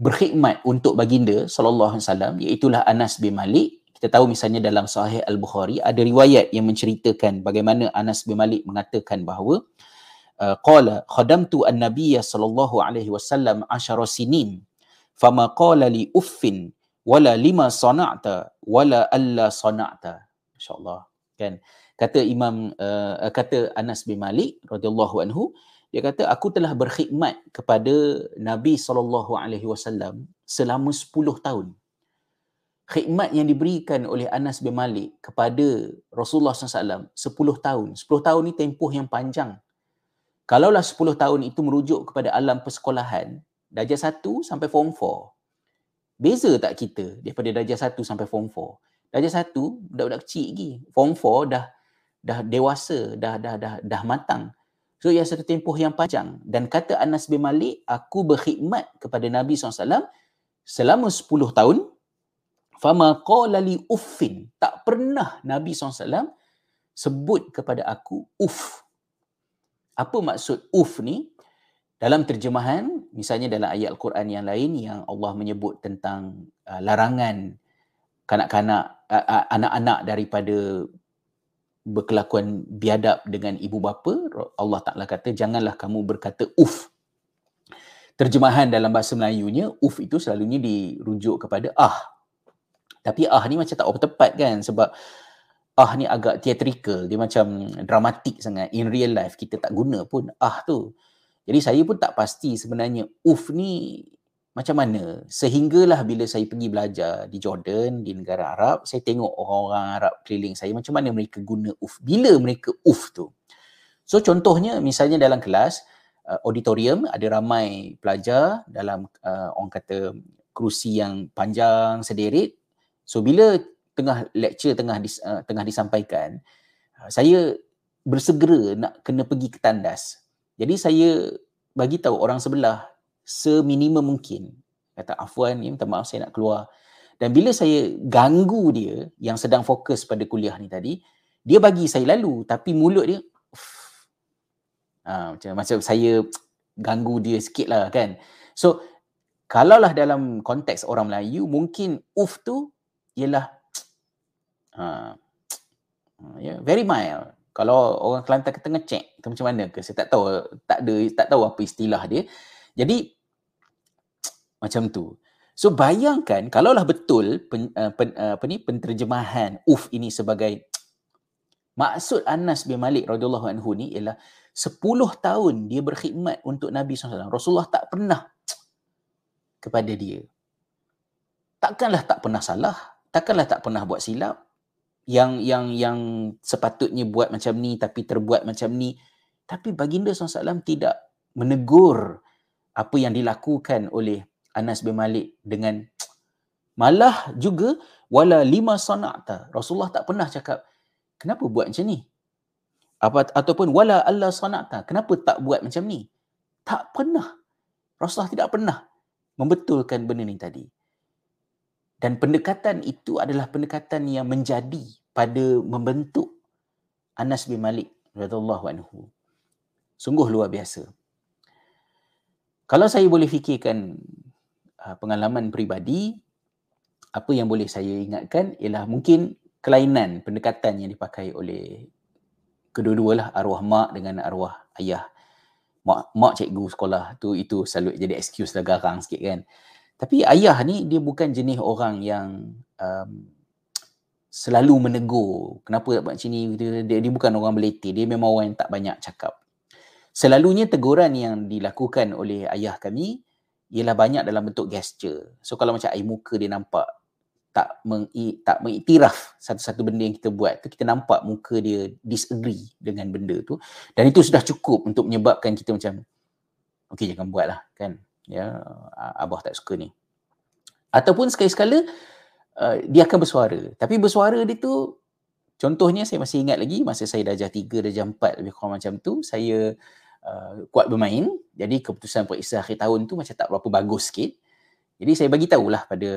berkhidmat untuk baginda sallallahu alaihi wasallam iaitu Anas bin Malik. Kita tahu misalnya dalam sahih al-Bukhari ada riwayat yang menceritakan bagaimana Anas bin Malik mengatakan bahawa uh, qala khadamtu an-nabiy sallallahu alaihi wasallam 10 sinin fama qala li uffin wala lima sana'ta wala alla sana'ta insyaallah kan kata imam uh, kata Anas bin Malik radhiyallahu anhu dia kata aku telah berkhidmat kepada Nabi sallallahu alaihi wasallam selama 10 tahun khidmat yang diberikan oleh Anas bin Malik kepada Rasulullah SAW 10 tahun. 10 tahun ni tempoh yang panjang. Kalaulah 10 tahun itu merujuk kepada alam persekolahan, darjah 1 sampai form 4. Beza tak kita daripada darjah 1 sampai form 4? Darjah 1 budak-budak kecil lagi. Form 4 dah dah dewasa, dah dah dah dah matang. So ia satu tempoh yang panjang dan kata Anas bin Malik, aku berkhidmat kepada Nabi SAW selama 10 tahun fama qala li uffin tak pernah Nabi SAW sebut kepada aku uff apa maksud uff ni dalam terjemahan misalnya dalam ayat al-Quran yang lain yang Allah menyebut tentang uh, larangan kanak-kanak uh, uh, anak-anak daripada berkelakuan biadab dengan ibu bapa Allah Taala kata janganlah kamu berkata uff terjemahan dalam bahasa Melayunya uff itu selalunya dirujuk kepada ah tapi ah ni macam tak apa tepat kan sebab ah ni agak theatrical, dia macam dramatik sangat. In real life kita tak guna pun ah tu. Jadi saya pun tak pasti sebenarnya uf ni macam mana. Sehinggalah bila saya pergi belajar di Jordan, di negara Arab, saya tengok orang-orang Arab keliling saya macam mana mereka guna uf. Bila mereka uf tu. So contohnya misalnya dalam kelas, uh, auditorium ada ramai pelajar dalam uh, orang kata kerusi yang panjang sederet So bila tengah lecture tengah dis, uh, tengah disampaikan, uh, saya bersegera nak kena pergi ke tandas. Jadi saya bagi tahu orang sebelah seminimum mungkin. Kata Afwan ni minta maaf saya nak keluar. Dan bila saya ganggu dia yang sedang fokus pada kuliah ni tadi, dia bagi saya lalu tapi mulut dia ha, macam macam saya ganggu dia sikit lah kan. So kalaulah dalam konteks orang Melayu mungkin uf tu ialah uh, yeah, very mild. Kalau orang Kelantan kata ngecek, itu macam mana ke? Saya tak tahu, tak ada, tak tahu apa istilah dia. Jadi macam tu. So bayangkan kalaulah betul pen, uh, pen, uh, apa ni penterjemahan uf ini sebagai maksud Anas bin Malik radhiyallahu anhu ni ialah 10 tahun dia berkhidmat untuk Nabi SAW. Rasulullah tak pernah kepada dia. Takkanlah tak pernah salah takkanlah tak pernah buat silap yang yang yang sepatutnya buat macam ni tapi terbuat macam ni. Tapi baginda SAW tidak menegur apa yang dilakukan oleh Anas bin Malik dengan malah juga wala lima sana'ta. Rasulullah tak pernah cakap kenapa buat macam ni? Apa ataupun wala alla sana'ta. Kenapa tak buat macam ni? Tak pernah. Rasulullah tidak pernah membetulkan benda ni tadi dan pendekatan itu adalah pendekatan yang menjadi pada membentuk Anas bin Malik radhiyallahu anhu. Sungguh luar biasa. Kalau saya boleh fikirkan uh, pengalaman peribadi, apa yang boleh saya ingatkan ialah mungkin kelainan pendekatan yang dipakai oleh kedua-dua lah arwah mak dengan arwah ayah. Mak, mak cikgu sekolah tu itu selalu jadi excuse lah garang sikit kan. Tapi ayah ni dia bukan jenis orang yang um, selalu menegur. Kenapa tak buat macam ni? Dia, dia, dia bukan orang beliti. Dia memang orang yang tak banyak cakap. Selalunya teguran yang dilakukan oleh ayah kami ialah banyak dalam bentuk gesture. So kalau macam air muka dia nampak tak meng, tak mengiktiraf satu-satu benda yang kita buat tu kita nampak muka dia disagree dengan benda tu dan itu sudah cukup untuk menyebabkan kita macam okey jangan buatlah kan ya abah tak suka ni ataupun sekali-sekala uh, dia akan bersuara tapi bersuara dia tu contohnya saya masih ingat lagi masa saya darjah 3, darjah 4 lebih kurang macam tu, saya uh, kuat bermain. Jadi keputusan periksa akhir tahun tu macam tak berapa bagus sikit. Jadi saya bagi tahulah pada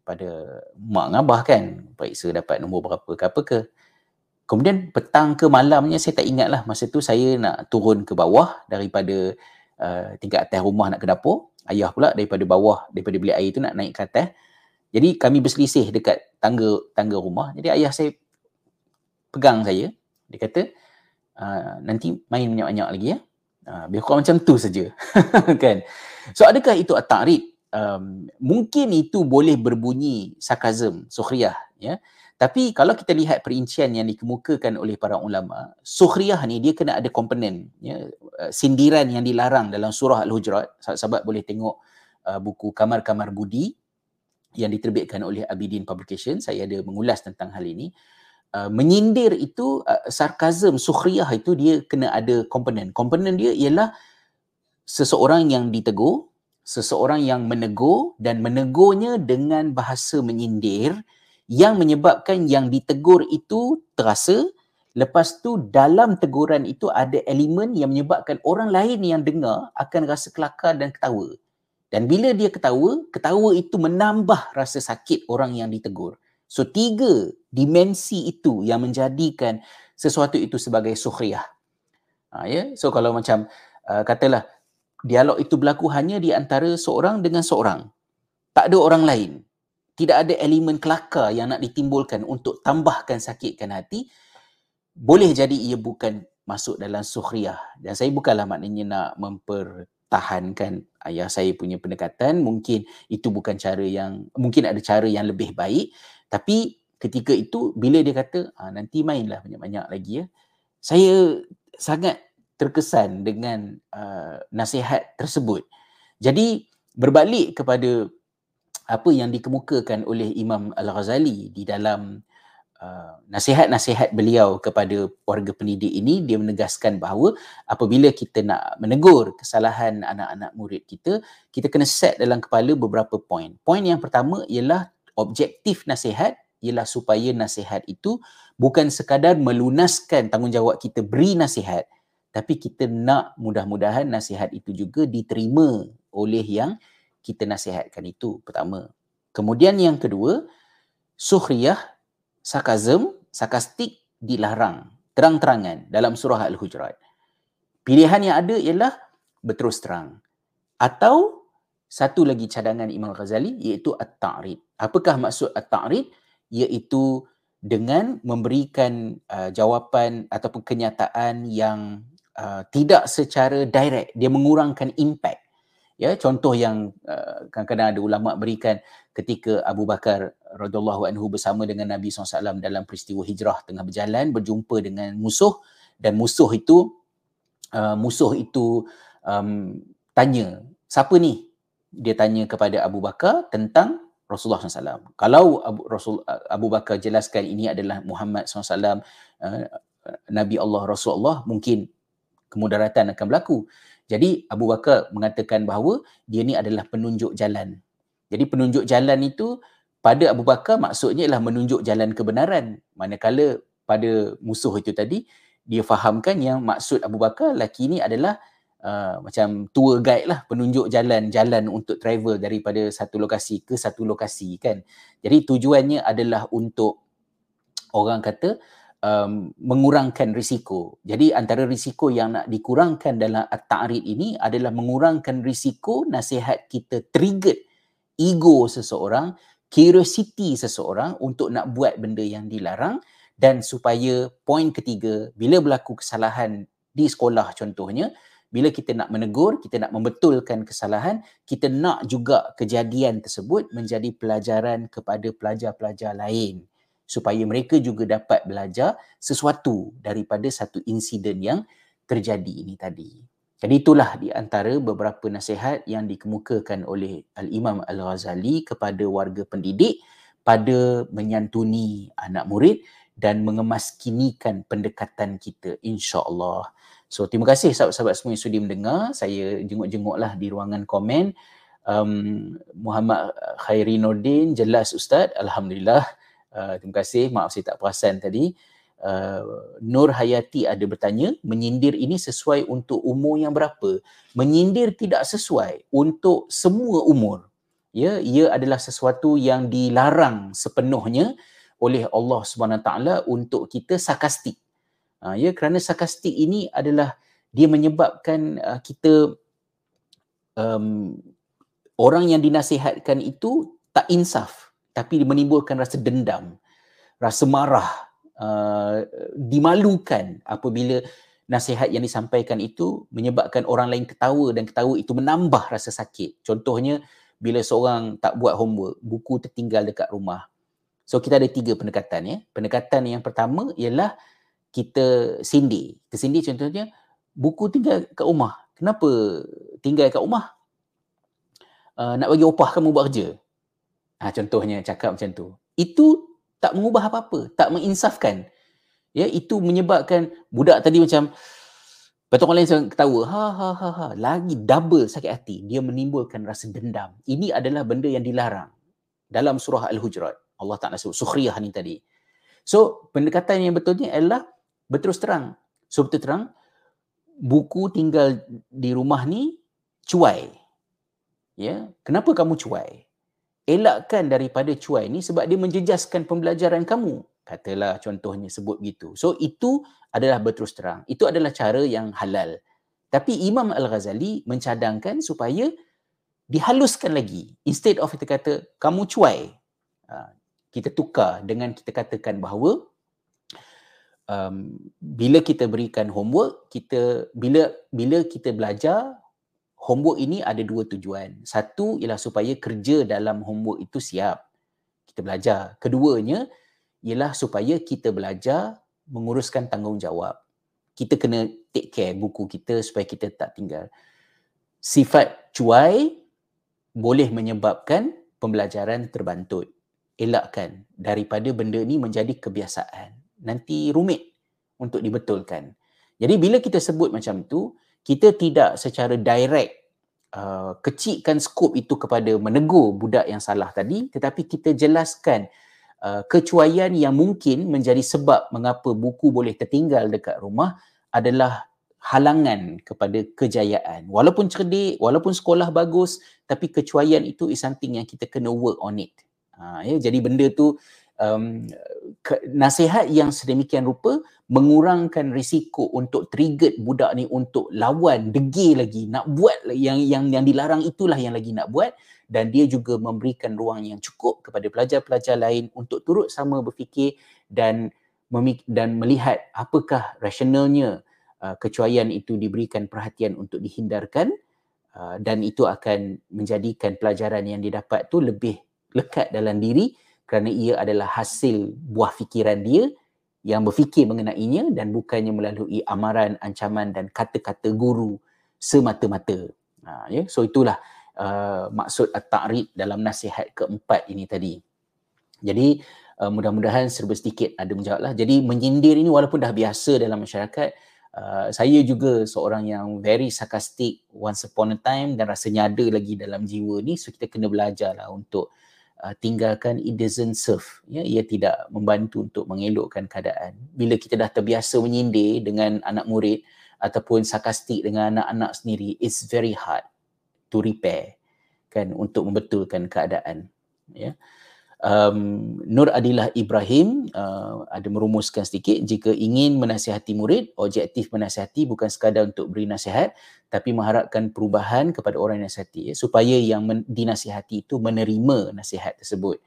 pada mak abah kan, periksa dapat nombor berapa ke apa ke. Kemudian petang ke malamnya saya tak ingat lah masa tu saya nak turun ke bawah daripada uh, tingkat atas rumah nak ke dapur. Ayah pula daripada bawah, daripada bilik air tu nak naik ke atas. Jadi kami berselisih dekat tangga tangga rumah. Jadi ayah saya pegang saya. Dia kata, uh, nanti main banyak-banyak lagi ya. Uh, biar kurang macam tu saja. kan? So adakah itu at-ta'rid? Um, mungkin itu boleh berbunyi sarkazm, sukhriyah. Ya? Tapi kalau kita lihat perincian yang dikemukakan oleh para ulama, sukhriyah ni dia kena ada komponen, ya, uh, sindiran yang dilarang dalam surah Al-Hujurat. Sahabat-sahabat boleh tengok uh, buku Kamar-Kamar Budi yang diterbitkan oleh Abidin Publication. Saya ada mengulas tentang hal ini. Uh, menyindir itu, uh, sarkazm, sukhriyah itu dia kena ada komponen. Komponen dia ialah seseorang yang ditegur, seseorang yang menegur dan menegurnya dengan bahasa menyindir yang menyebabkan yang ditegur itu terasa lepas tu dalam teguran itu ada elemen yang menyebabkan orang lain yang dengar akan rasa kelakar dan ketawa. Dan bila dia ketawa ketawa itu menambah rasa sakit orang yang ditegur. So tiga dimensi itu yang menjadikan sesuatu itu sebagai sukhriyah ha, ya? So kalau macam uh, katalah dialog itu berlaku hanya di antara seorang dengan seorang. Tak ada orang lain tidak ada elemen kelakar yang nak ditimbulkan untuk tambahkan sakitkan hati, boleh jadi ia bukan masuk dalam sukhriyah. Dan saya bukanlah maknanya nak mempertahankan ayah saya punya pendekatan. Mungkin itu bukan cara yang, mungkin ada cara yang lebih baik. Tapi ketika itu, bila dia kata, ah, nanti mainlah banyak-banyak lagi ya. Saya sangat terkesan dengan uh, nasihat tersebut. Jadi berbalik kepada apa yang dikemukakan oleh Imam Al-Ghazali di dalam uh, nasihat-nasihat beliau kepada warga pendidik ini dia menegaskan bahawa apabila kita nak menegur kesalahan anak-anak murid kita kita kena set dalam kepala beberapa poin. Poin yang pertama ialah objektif nasihat ialah supaya nasihat itu bukan sekadar melunaskan tanggungjawab kita beri nasihat tapi kita nak mudah-mudahan nasihat itu juga diterima oleh yang kita nasihatkan itu pertama. Kemudian yang kedua, suhriyah, sakazm, sakastik dilarang terang-terangan dalam surah Al-Hujurat. Pilihan yang ada ialah berterus terang. Atau satu lagi cadangan Imam Ghazali iaitu at-ta'rid. Apakah maksud at-ta'rid? Iaitu dengan memberikan uh, jawapan ataupun kenyataan yang uh, tidak secara direct, dia mengurangkan impact ya contoh yang uh, kadang-kadang ada ulama berikan ketika Abu Bakar radhiyallahu anhu bersama dengan Nabi SAW dalam peristiwa hijrah tengah berjalan berjumpa dengan musuh dan musuh itu uh, musuh itu um, tanya siapa ni dia tanya kepada Abu Bakar tentang Rasulullah SAW. Kalau Abu, Rasul, Abu Bakar jelaskan ini adalah Muhammad SAW, uh, Nabi Allah Rasulullah, mungkin kemudaratan akan berlaku. Jadi Abu Bakar mengatakan bahawa dia ni adalah penunjuk jalan. Jadi penunjuk jalan itu pada Abu Bakar maksudnya ialah menunjuk jalan kebenaran. Manakala pada musuh itu tadi dia fahamkan yang maksud Abu Bakar lelaki ini adalah uh, macam tour guide lah penunjuk jalan-jalan untuk travel daripada satu lokasi ke satu lokasi kan. Jadi tujuannya adalah untuk orang kata um, mengurangkan risiko. Jadi antara risiko yang nak dikurangkan dalam at-ta'rid ini adalah mengurangkan risiko nasihat kita trigger ego seseorang, curiosity seseorang untuk nak buat benda yang dilarang dan supaya poin ketiga bila berlaku kesalahan di sekolah contohnya bila kita nak menegur, kita nak membetulkan kesalahan, kita nak juga kejadian tersebut menjadi pelajaran kepada pelajar-pelajar lain supaya mereka juga dapat belajar sesuatu daripada satu insiden yang terjadi ini tadi. Jadi itulah di antara beberapa nasihat yang dikemukakan oleh Al-Imam Al-Ghazali kepada warga pendidik pada menyantuni anak murid dan mengemaskinikan pendekatan kita insya-Allah. So terima kasih sahabat-sahabat semua yang sudi mendengar. Saya jenguk-jenguklah di ruangan komen. Um, Muhammad Khairi Nordin jelas ustaz alhamdulillah Uh, terima kasih. Maaf saya tak perasan tadi. uh, Nur Hayati ada bertanya menyindir ini sesuai untuk umur yang berapa menyindir tidak sesuai untuk semua umur ya ia adalah sesuatu yang dilarang sepenuhnya oleh Allah Subhanahu taala untuk kita sarkastik uh, ya kerana sarkastik ini adalah dia menyebabkan uh, kita um, orang yang dinasihatkan itu tak insaf tapi menimbulkan rasa dendam rasa marah uh, dimalukan apabila nasihat yang disampaikan itu menyebabkan orang lain ketawa dan ketawa itu menambah rasa sakit. Contohnya bila seorang tak buat homework buku tertinggal dekat rumah. So kita ada tiga pendekatan ya. Pendekatan yang pertama ialah kita sindir. Kita sindir contohnya buku tinggal kat rumah. Kenapa tinggal kat rumah? Uh, nak bagi opah kamu buat kerja. Ha, contohnya cakap macam tu. Itu tak mengubah apa-apa, tak menginsafkan. Ya, itu menyebabkan budak tadi macam Betul orang lain ketawa, ha ha ha ha, lagi double sakit hati. Dia menimbulkan rasa dendam. Ini adalah benda yang dilarang dalam surah Al-Hujurat. Allah Ta'ala sebut, sukhriyah ni tadi. So, pendekatan yang betulnya adalah berterus terang. So, betul terang, buku tinggal di rumah ni cuai ya kenapa kamu cuai elakkan daripada cuai ni sebab dia menjejaskan pembelajaran kamu. Katalah contohnya sebut gitu. So itu adalah berterus terang. Itu adalah cara yang halal. Tapi Imam Al-Ghazali mencadangkan supaya dihaluskan lagi. Instead of kita kata kamu cuai. Ha, kita tukar dengan kita katakan bahawa um, bila kita berikan homework kita bila bila kita belajar homework ini ada dua tujuan. Satu ialah supaya kerja dalam homework itu siap. Kita belajar. Keduanya ialah supaya kita belajar menguruskan tanggungjawab. Kita kena take care buku kita supaya kita tak tinggal. Sifat cuai boleh menyebabkan pembelajaran terbantut. Elakkan daripada benda ni menjadi kebiasaan. Nanti rumit untuk dibetulkan. Jadi bila kita sebut macam tu, kita tidak secara direct uh, kecilkan skop itu kepada menegur budak yang salah tadi tetapi kita jelaskan uh, kecuaian yang mungkin menjadi sebab mengapa buku boleh tertinggal dekat rumah adalah halangan kepada kejayaan. Walaupun cerdik walaupun sekolah bagus tapi kecuaian itu is something yang kita kena work on it. Ha, ya jadi benda tu um, ke, nasihat yang sedemikian rupa mengurangkan risiko untuk trigger budak ni untuk lawan degil lagi nak buat yang yang yang dilarang itulah yang lagi nak buat. Dan dia juga memberikan ruang yang cukup kepada pelajar-pelajar lain untuk turut sama berfikir dan memik- dan melihat apakah rasionalnya uh, kecuaian itu diberikan perhatian untuk dihindarkan uh, dan itu akan menjadikan pelajaran yang didapat tu lebih lekat dalam diri kerana ia adalah hasil buah fikiran dia yang berfikir mengenainya dan bukannya melalui amaran, ancaman dan kata-kata guru semata-mata. Ha, ya? So itulah uh, maksud at-ta'rid dalam nasihat keempat ini tadi. Jadi uh, mudah-mudahan serba sedikit ada menjawablah. Jadi menyindir ini walaupun dah biasa dalam masyarakat, uh, saya juga seorang yang very sarcastic once upon a time dan rasanya ada lagi dalam jiwa ni. So kita kena belajarlah untuk uh, tinggalkan it doesn't serve. Ya ia tidak membantu untuk mengelokkan keadaan. Bila kita dah terbiasa menyindir dengan anak murid ataupun sarkastik dengan anak-anak sendiri it's very hard to repair kan untuk membetulkan keadaan. Ya um, Nur Adilah Ibrahim uh, ada merumuskan sedikit jika ingin menasihati murid objektif menasihati bukan sekadar untuk beri nasihat tapi mengharapkan perubahan kepada orang yang nasihati ya, supaya yang men- dinasihati itu menerima nasihat tersebut.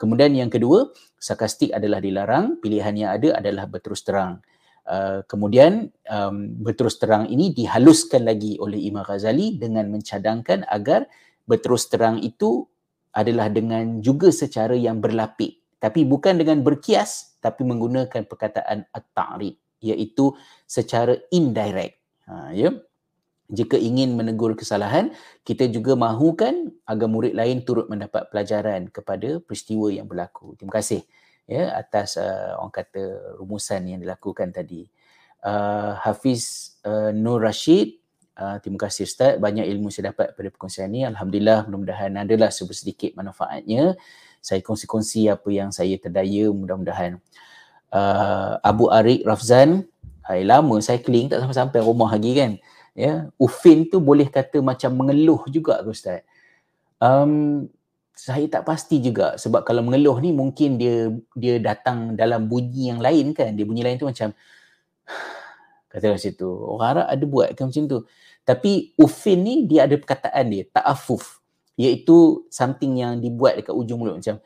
Kemudian yang kedua sarkastik adalah dilarang pilihan yang ada adalah berterus terang. Uh, kemudian um, berterus terang ini dihaluskan lagi oleh Imam Ghazali dengan mencadangkan agar berterus terang itu adalah dengan juga secara yang berlapik tapi bukan dengan berkias tapi menggunakan perkataan at-ta'rid iaitu secara indirect. Ha ya. Jika ingin menegur kesalahan kita juga mahukan agar murid lain turut mendapat pelajaran kepada peristiwa yang berlaku. Terima kasih ya atas uh, orang kata rumusan yang dilakukan tadi. Uh, Hafiz uh, Nur Rashid Uh, terima kasih Ustaz. Banyak ilmu saya dapat pada perkongsian ini. Alhamdulillah mudah-mudahan adalah sedikit manfaatnya. Saya kongsi-kongsi apa yang saya terdaya mudah-mudahan. uh, Abu Arik Rafzan Hai lama cycling tak sampai-sampai rumah lagi kan ya ufin tu boleh kata macam mengeluh juga ke ustaz um, saya tak pasti juga sebab kalau mengeluh ni mungkin dia dia datang dalam bunyi yang lain kan dia bunyi lain tu macam kata macam situ orang Arab ada buat kan macam tu. Tapi ufin ni dia ada perkataan dia ta'afuf. Iaitu something yang dibuat dekat ujung mulut macam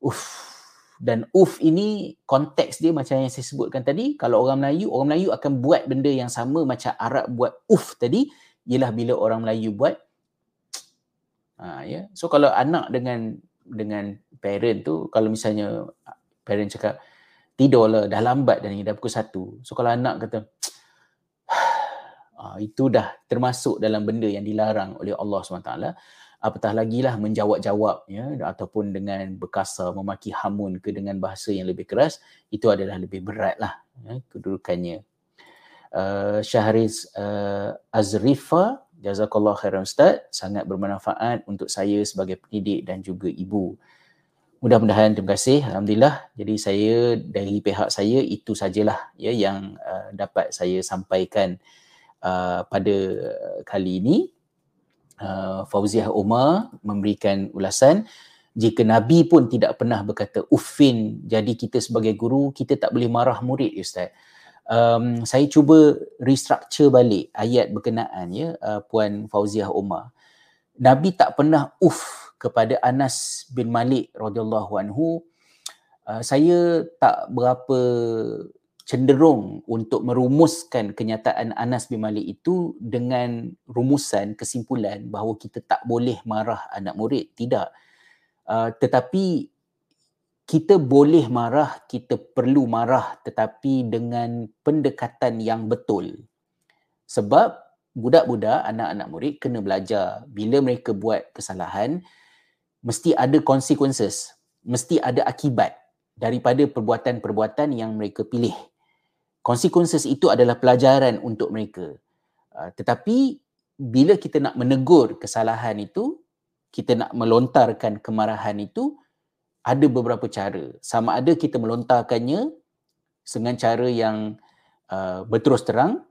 uff. Dan uf ini konteks dia macam yang saya sebutkan tadi. Kalau orang Melayu orang Melayu akan buat benda yang sama macam Arab buat uf tadi. Ialah bila orang Melayu buat ha, ya. So kalau anak dengan dengan parent tu kalau misalnya parent cakap tidurlah dah lambat dah ni dah pukul satu. So kalau anak kata ha, itu dah termasuk dalam benda yang dilarang oleh Allah SWT apatah lagi lah menjawab-jawab ya ataupun dengan berkasa memaki hamun ke dengan bahasa yang lebih keras itu adalah lebih berat lah ya, kedudukannya. Uh, Syahriz uh, Azrifa jazakallah khairan ustaz. Sangat bermanfaat untuk saya sebagai pendidik dan juga ibu. Mudah-mudahan terima kasih alhamdulillah. Jadi saya dari pihak saya itu sajalah ya yang uh, dapat saya sampaikan uh, pada kali ini uh, Fauziah Umar memberikan ulasan jika Nabi pun tidak pernah berkata uffin jadi kita sebagai guru kita tak boleh marah murid Ustaz. Um, saya cuba restructure balik ayat berkenaan ya uh, Puan Fauziah Umar. Nabi tak pernah uff kepada Anas bin Malik radhiyallahu anhu. Uh, saya tak berapa cenderung untuk merumuskan kenyataan Anas bin Malik itu dengan rumusan kesimpulan bahawa kita tak boleh marah anak murid. Tidak. Uh, tetapi kita boleh marah kita perlu marah tetapi dengan pendekatan yang betul. Sebab budak-budak anak-anak murid kena belajar. Bila mereka buat kesalahan mesti ada consequences mesti ada akibat daripada perbuatan-perbuatan yang mereka pilih consequences itu adalah pelajaran untuk mereka. Uh, tetapi bila kita nak menegur kesalahan itu, kita nak melontarkan kemarahan itu, ada beberapa cara. Sama ada kita melontarkannya dengan cara yang uh, berterus terang,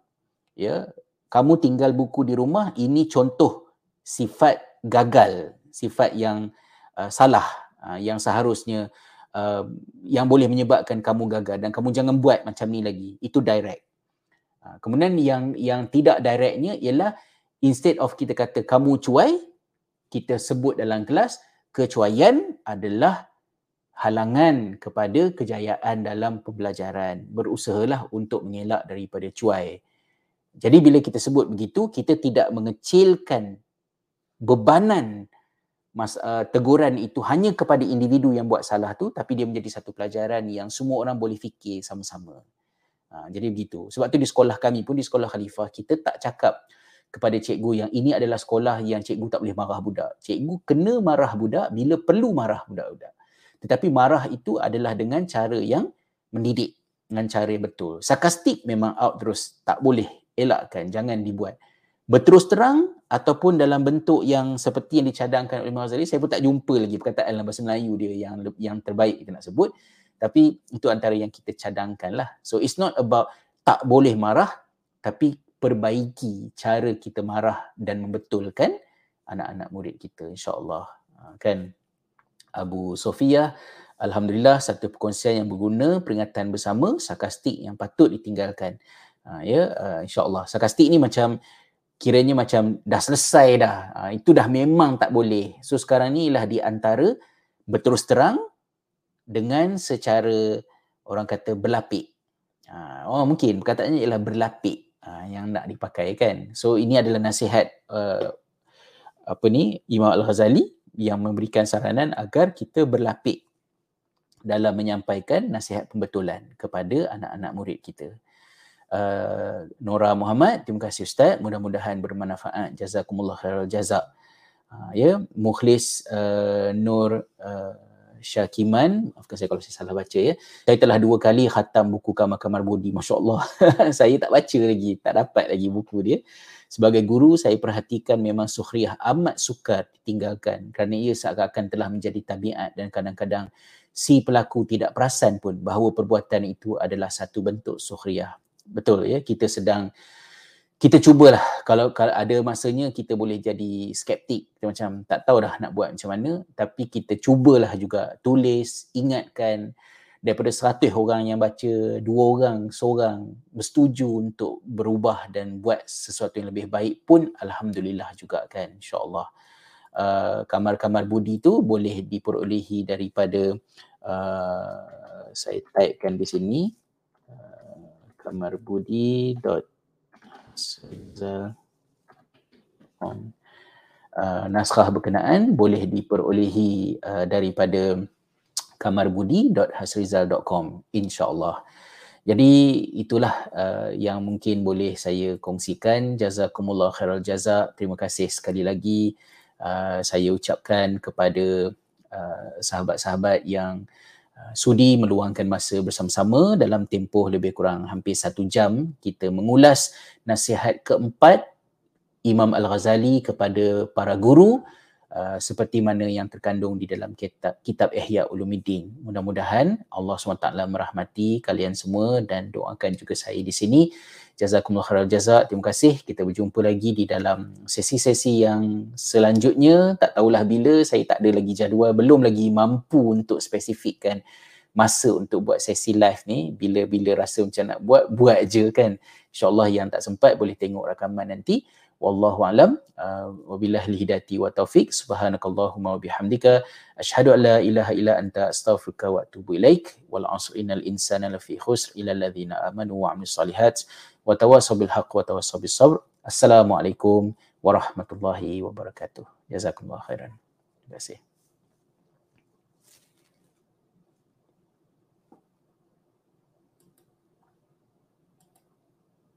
ya, kamu tinggal buku di rumah, ini contoh sifat gagal, sifat yang uh, salah, uh, yang seharusnya uh, yang boleh menyebabkan kamu gagal dan kamu jangan buat macam ni lagi. Itu direct. Uh, kemudian yang yang tidak directnya ialah instead of kita kata kamu cuai kita sebut dalam kelas kecuaian adalah halangan kepada kejayaan dalam pembelajaran. Berusahalah untuk mengelak daripada cuai. Jadi bila kita sebut begitu kita tidak mengecilkan bebanan mas, uh, teguran itu hanya kepada individu yang buat salah tu tapi dia menjadi satu pelajaran yang semua orang boleh fikir sama-sama. Uh, jadi begitu. Sebab tu di sekolah kami pun di sekolah khalifah kita tak cakap kepada cikgu yang ini adalah sekolah yang cikgu tak boleh marah budak. Cikgu kena marah budak bila perlu marah budak-budak. Tetapi marah itu adalah dengan cara yang mendidik dengan cara yang betul. Sarkastik memang out terus tak boleh elakkan jangan dibuat berterus terang ataupun dalam bentuk yang seperti yang dicadangkan oleh Imam Ghazali saya pun tak jumpa lagi perkataan dalam bahasa Melayu dia yang yang terbaik kita nak sebut. Tapi itu antara yang kita cadangkan lah. So it's not about tak boleh marah tapi perbaiki cara kita marah dan membetulkan anak-anak murid kita insyaAllah. Ha, kan? Abu Sofia Alhamdulillah satu perkongsian yang berguna peringatan bersama sarkastik yang patut ditinggalkan. Ha, ya uh, insyaAllah. Sarkastik ni macam kiranya macam dah selesai dah. Ha, itu dah memang tak boleh. So sekarang ni ialah di antara berterus terang dengan secara orang kata berlapik. Ha, oh mungkin perkataannya ialah berlapik ha, yang nak dipakai kan. So ini adalah nasihat uh, apa ni Imam Al-Ghazali yang memberikan saranan agar kita berlapik dalam menyampaikan nasihat pembetulan kepada anak-anak murid kita uh, Nora Muhammad. Terima kasih Ustaz. Mudah-mudahan bermanfaat. Jazakumullah khairul jazak. Uh, ya, Mukhlis uh, Nur uh, Syakiman, maafkan saya kalau saya salah baca ya. Saya telah dua kali khatam buku Kamar-Kamar Budi. Masya Allah. saya tak baca lagi, tak dapat lagi buku dia. Sebagai guru, saya perhatikan memang sukhriyah amat sukar ditinggalkan kerana ia seakan-akan telah menjadi tabiat dan kadang-kadang si pelaku tidak perasan pun bahawa perbuatan itu adalah satu bentuk sukhriyah. Betul ya, kita sedang kita cubalah. Kalau kalau ada masanya kita boleh jadi skeptik. Kita macam tak tahu dah nak buat macam mana. Tapi kita cubalah juga tulis ingatkan. Daripada 100 orang yang baca dua orang seorang bersetuju untuk berubah dan buat sesuatu yang lebih baik pun alhamdulillah juga kan insyaallah. Uh, kamar-kamar budi tu boleh diperolehi daripada uh, saya typekan di sini kamarbudi.com Zal on uh, naskah berkenaan boleh diperolehi uh, daripada kamarbudi.hasrizal.com insyaallah. Jadi itulah uh, yang mungkin boleh saya kongsikan. Jazakumullah khairal jaza. Terima kasih sekali lagi uh, saya ucapkan kepada uh, sahabat-sahabat yang Uh, sudi meluangkan masa bersama-sama dalam tempoh lebih kurang hampir satu jam kita mengulas nasihat keempat Imam Al-Ghazali kepada para guru uh, seperti mana yang terkandung di dalam kitab, kitab Ihya Ulumuddin. Mudah-mudahan Allah SWT merahmati kalian semua dan doakan juga saya di sini. Jazakumullah khairal jaza. Terima kasih. Kita berjumpa lagi di dalam sesi-sesi yang selanjutnya. Tak tahulah bila. Saya tak ada lagi jadual. Belum lagi mampu untuk spesifikkan masa untuk buat sesi live ni. Bila-bila rasa macam nak buat, buat je kan. InsyaAllah yang tak sempat boleh tengok rakaman nanti. Wallahu alam. Uh, wabillahi hidayati wa taufik. Subhanakallahumma wa bihamdika. Ashhadu an la ilaha illa anta astaghfiruka wa atubu ilaik. Wal asr innal insana lafi khusr ila alladhina amanu wa amilus solihat wa tawasaw bil haqq wa tawasaw bis sabr. Assalamualaikum warahmatullahi wabarakatuh. Jazakumullah khairan. Terima kasih.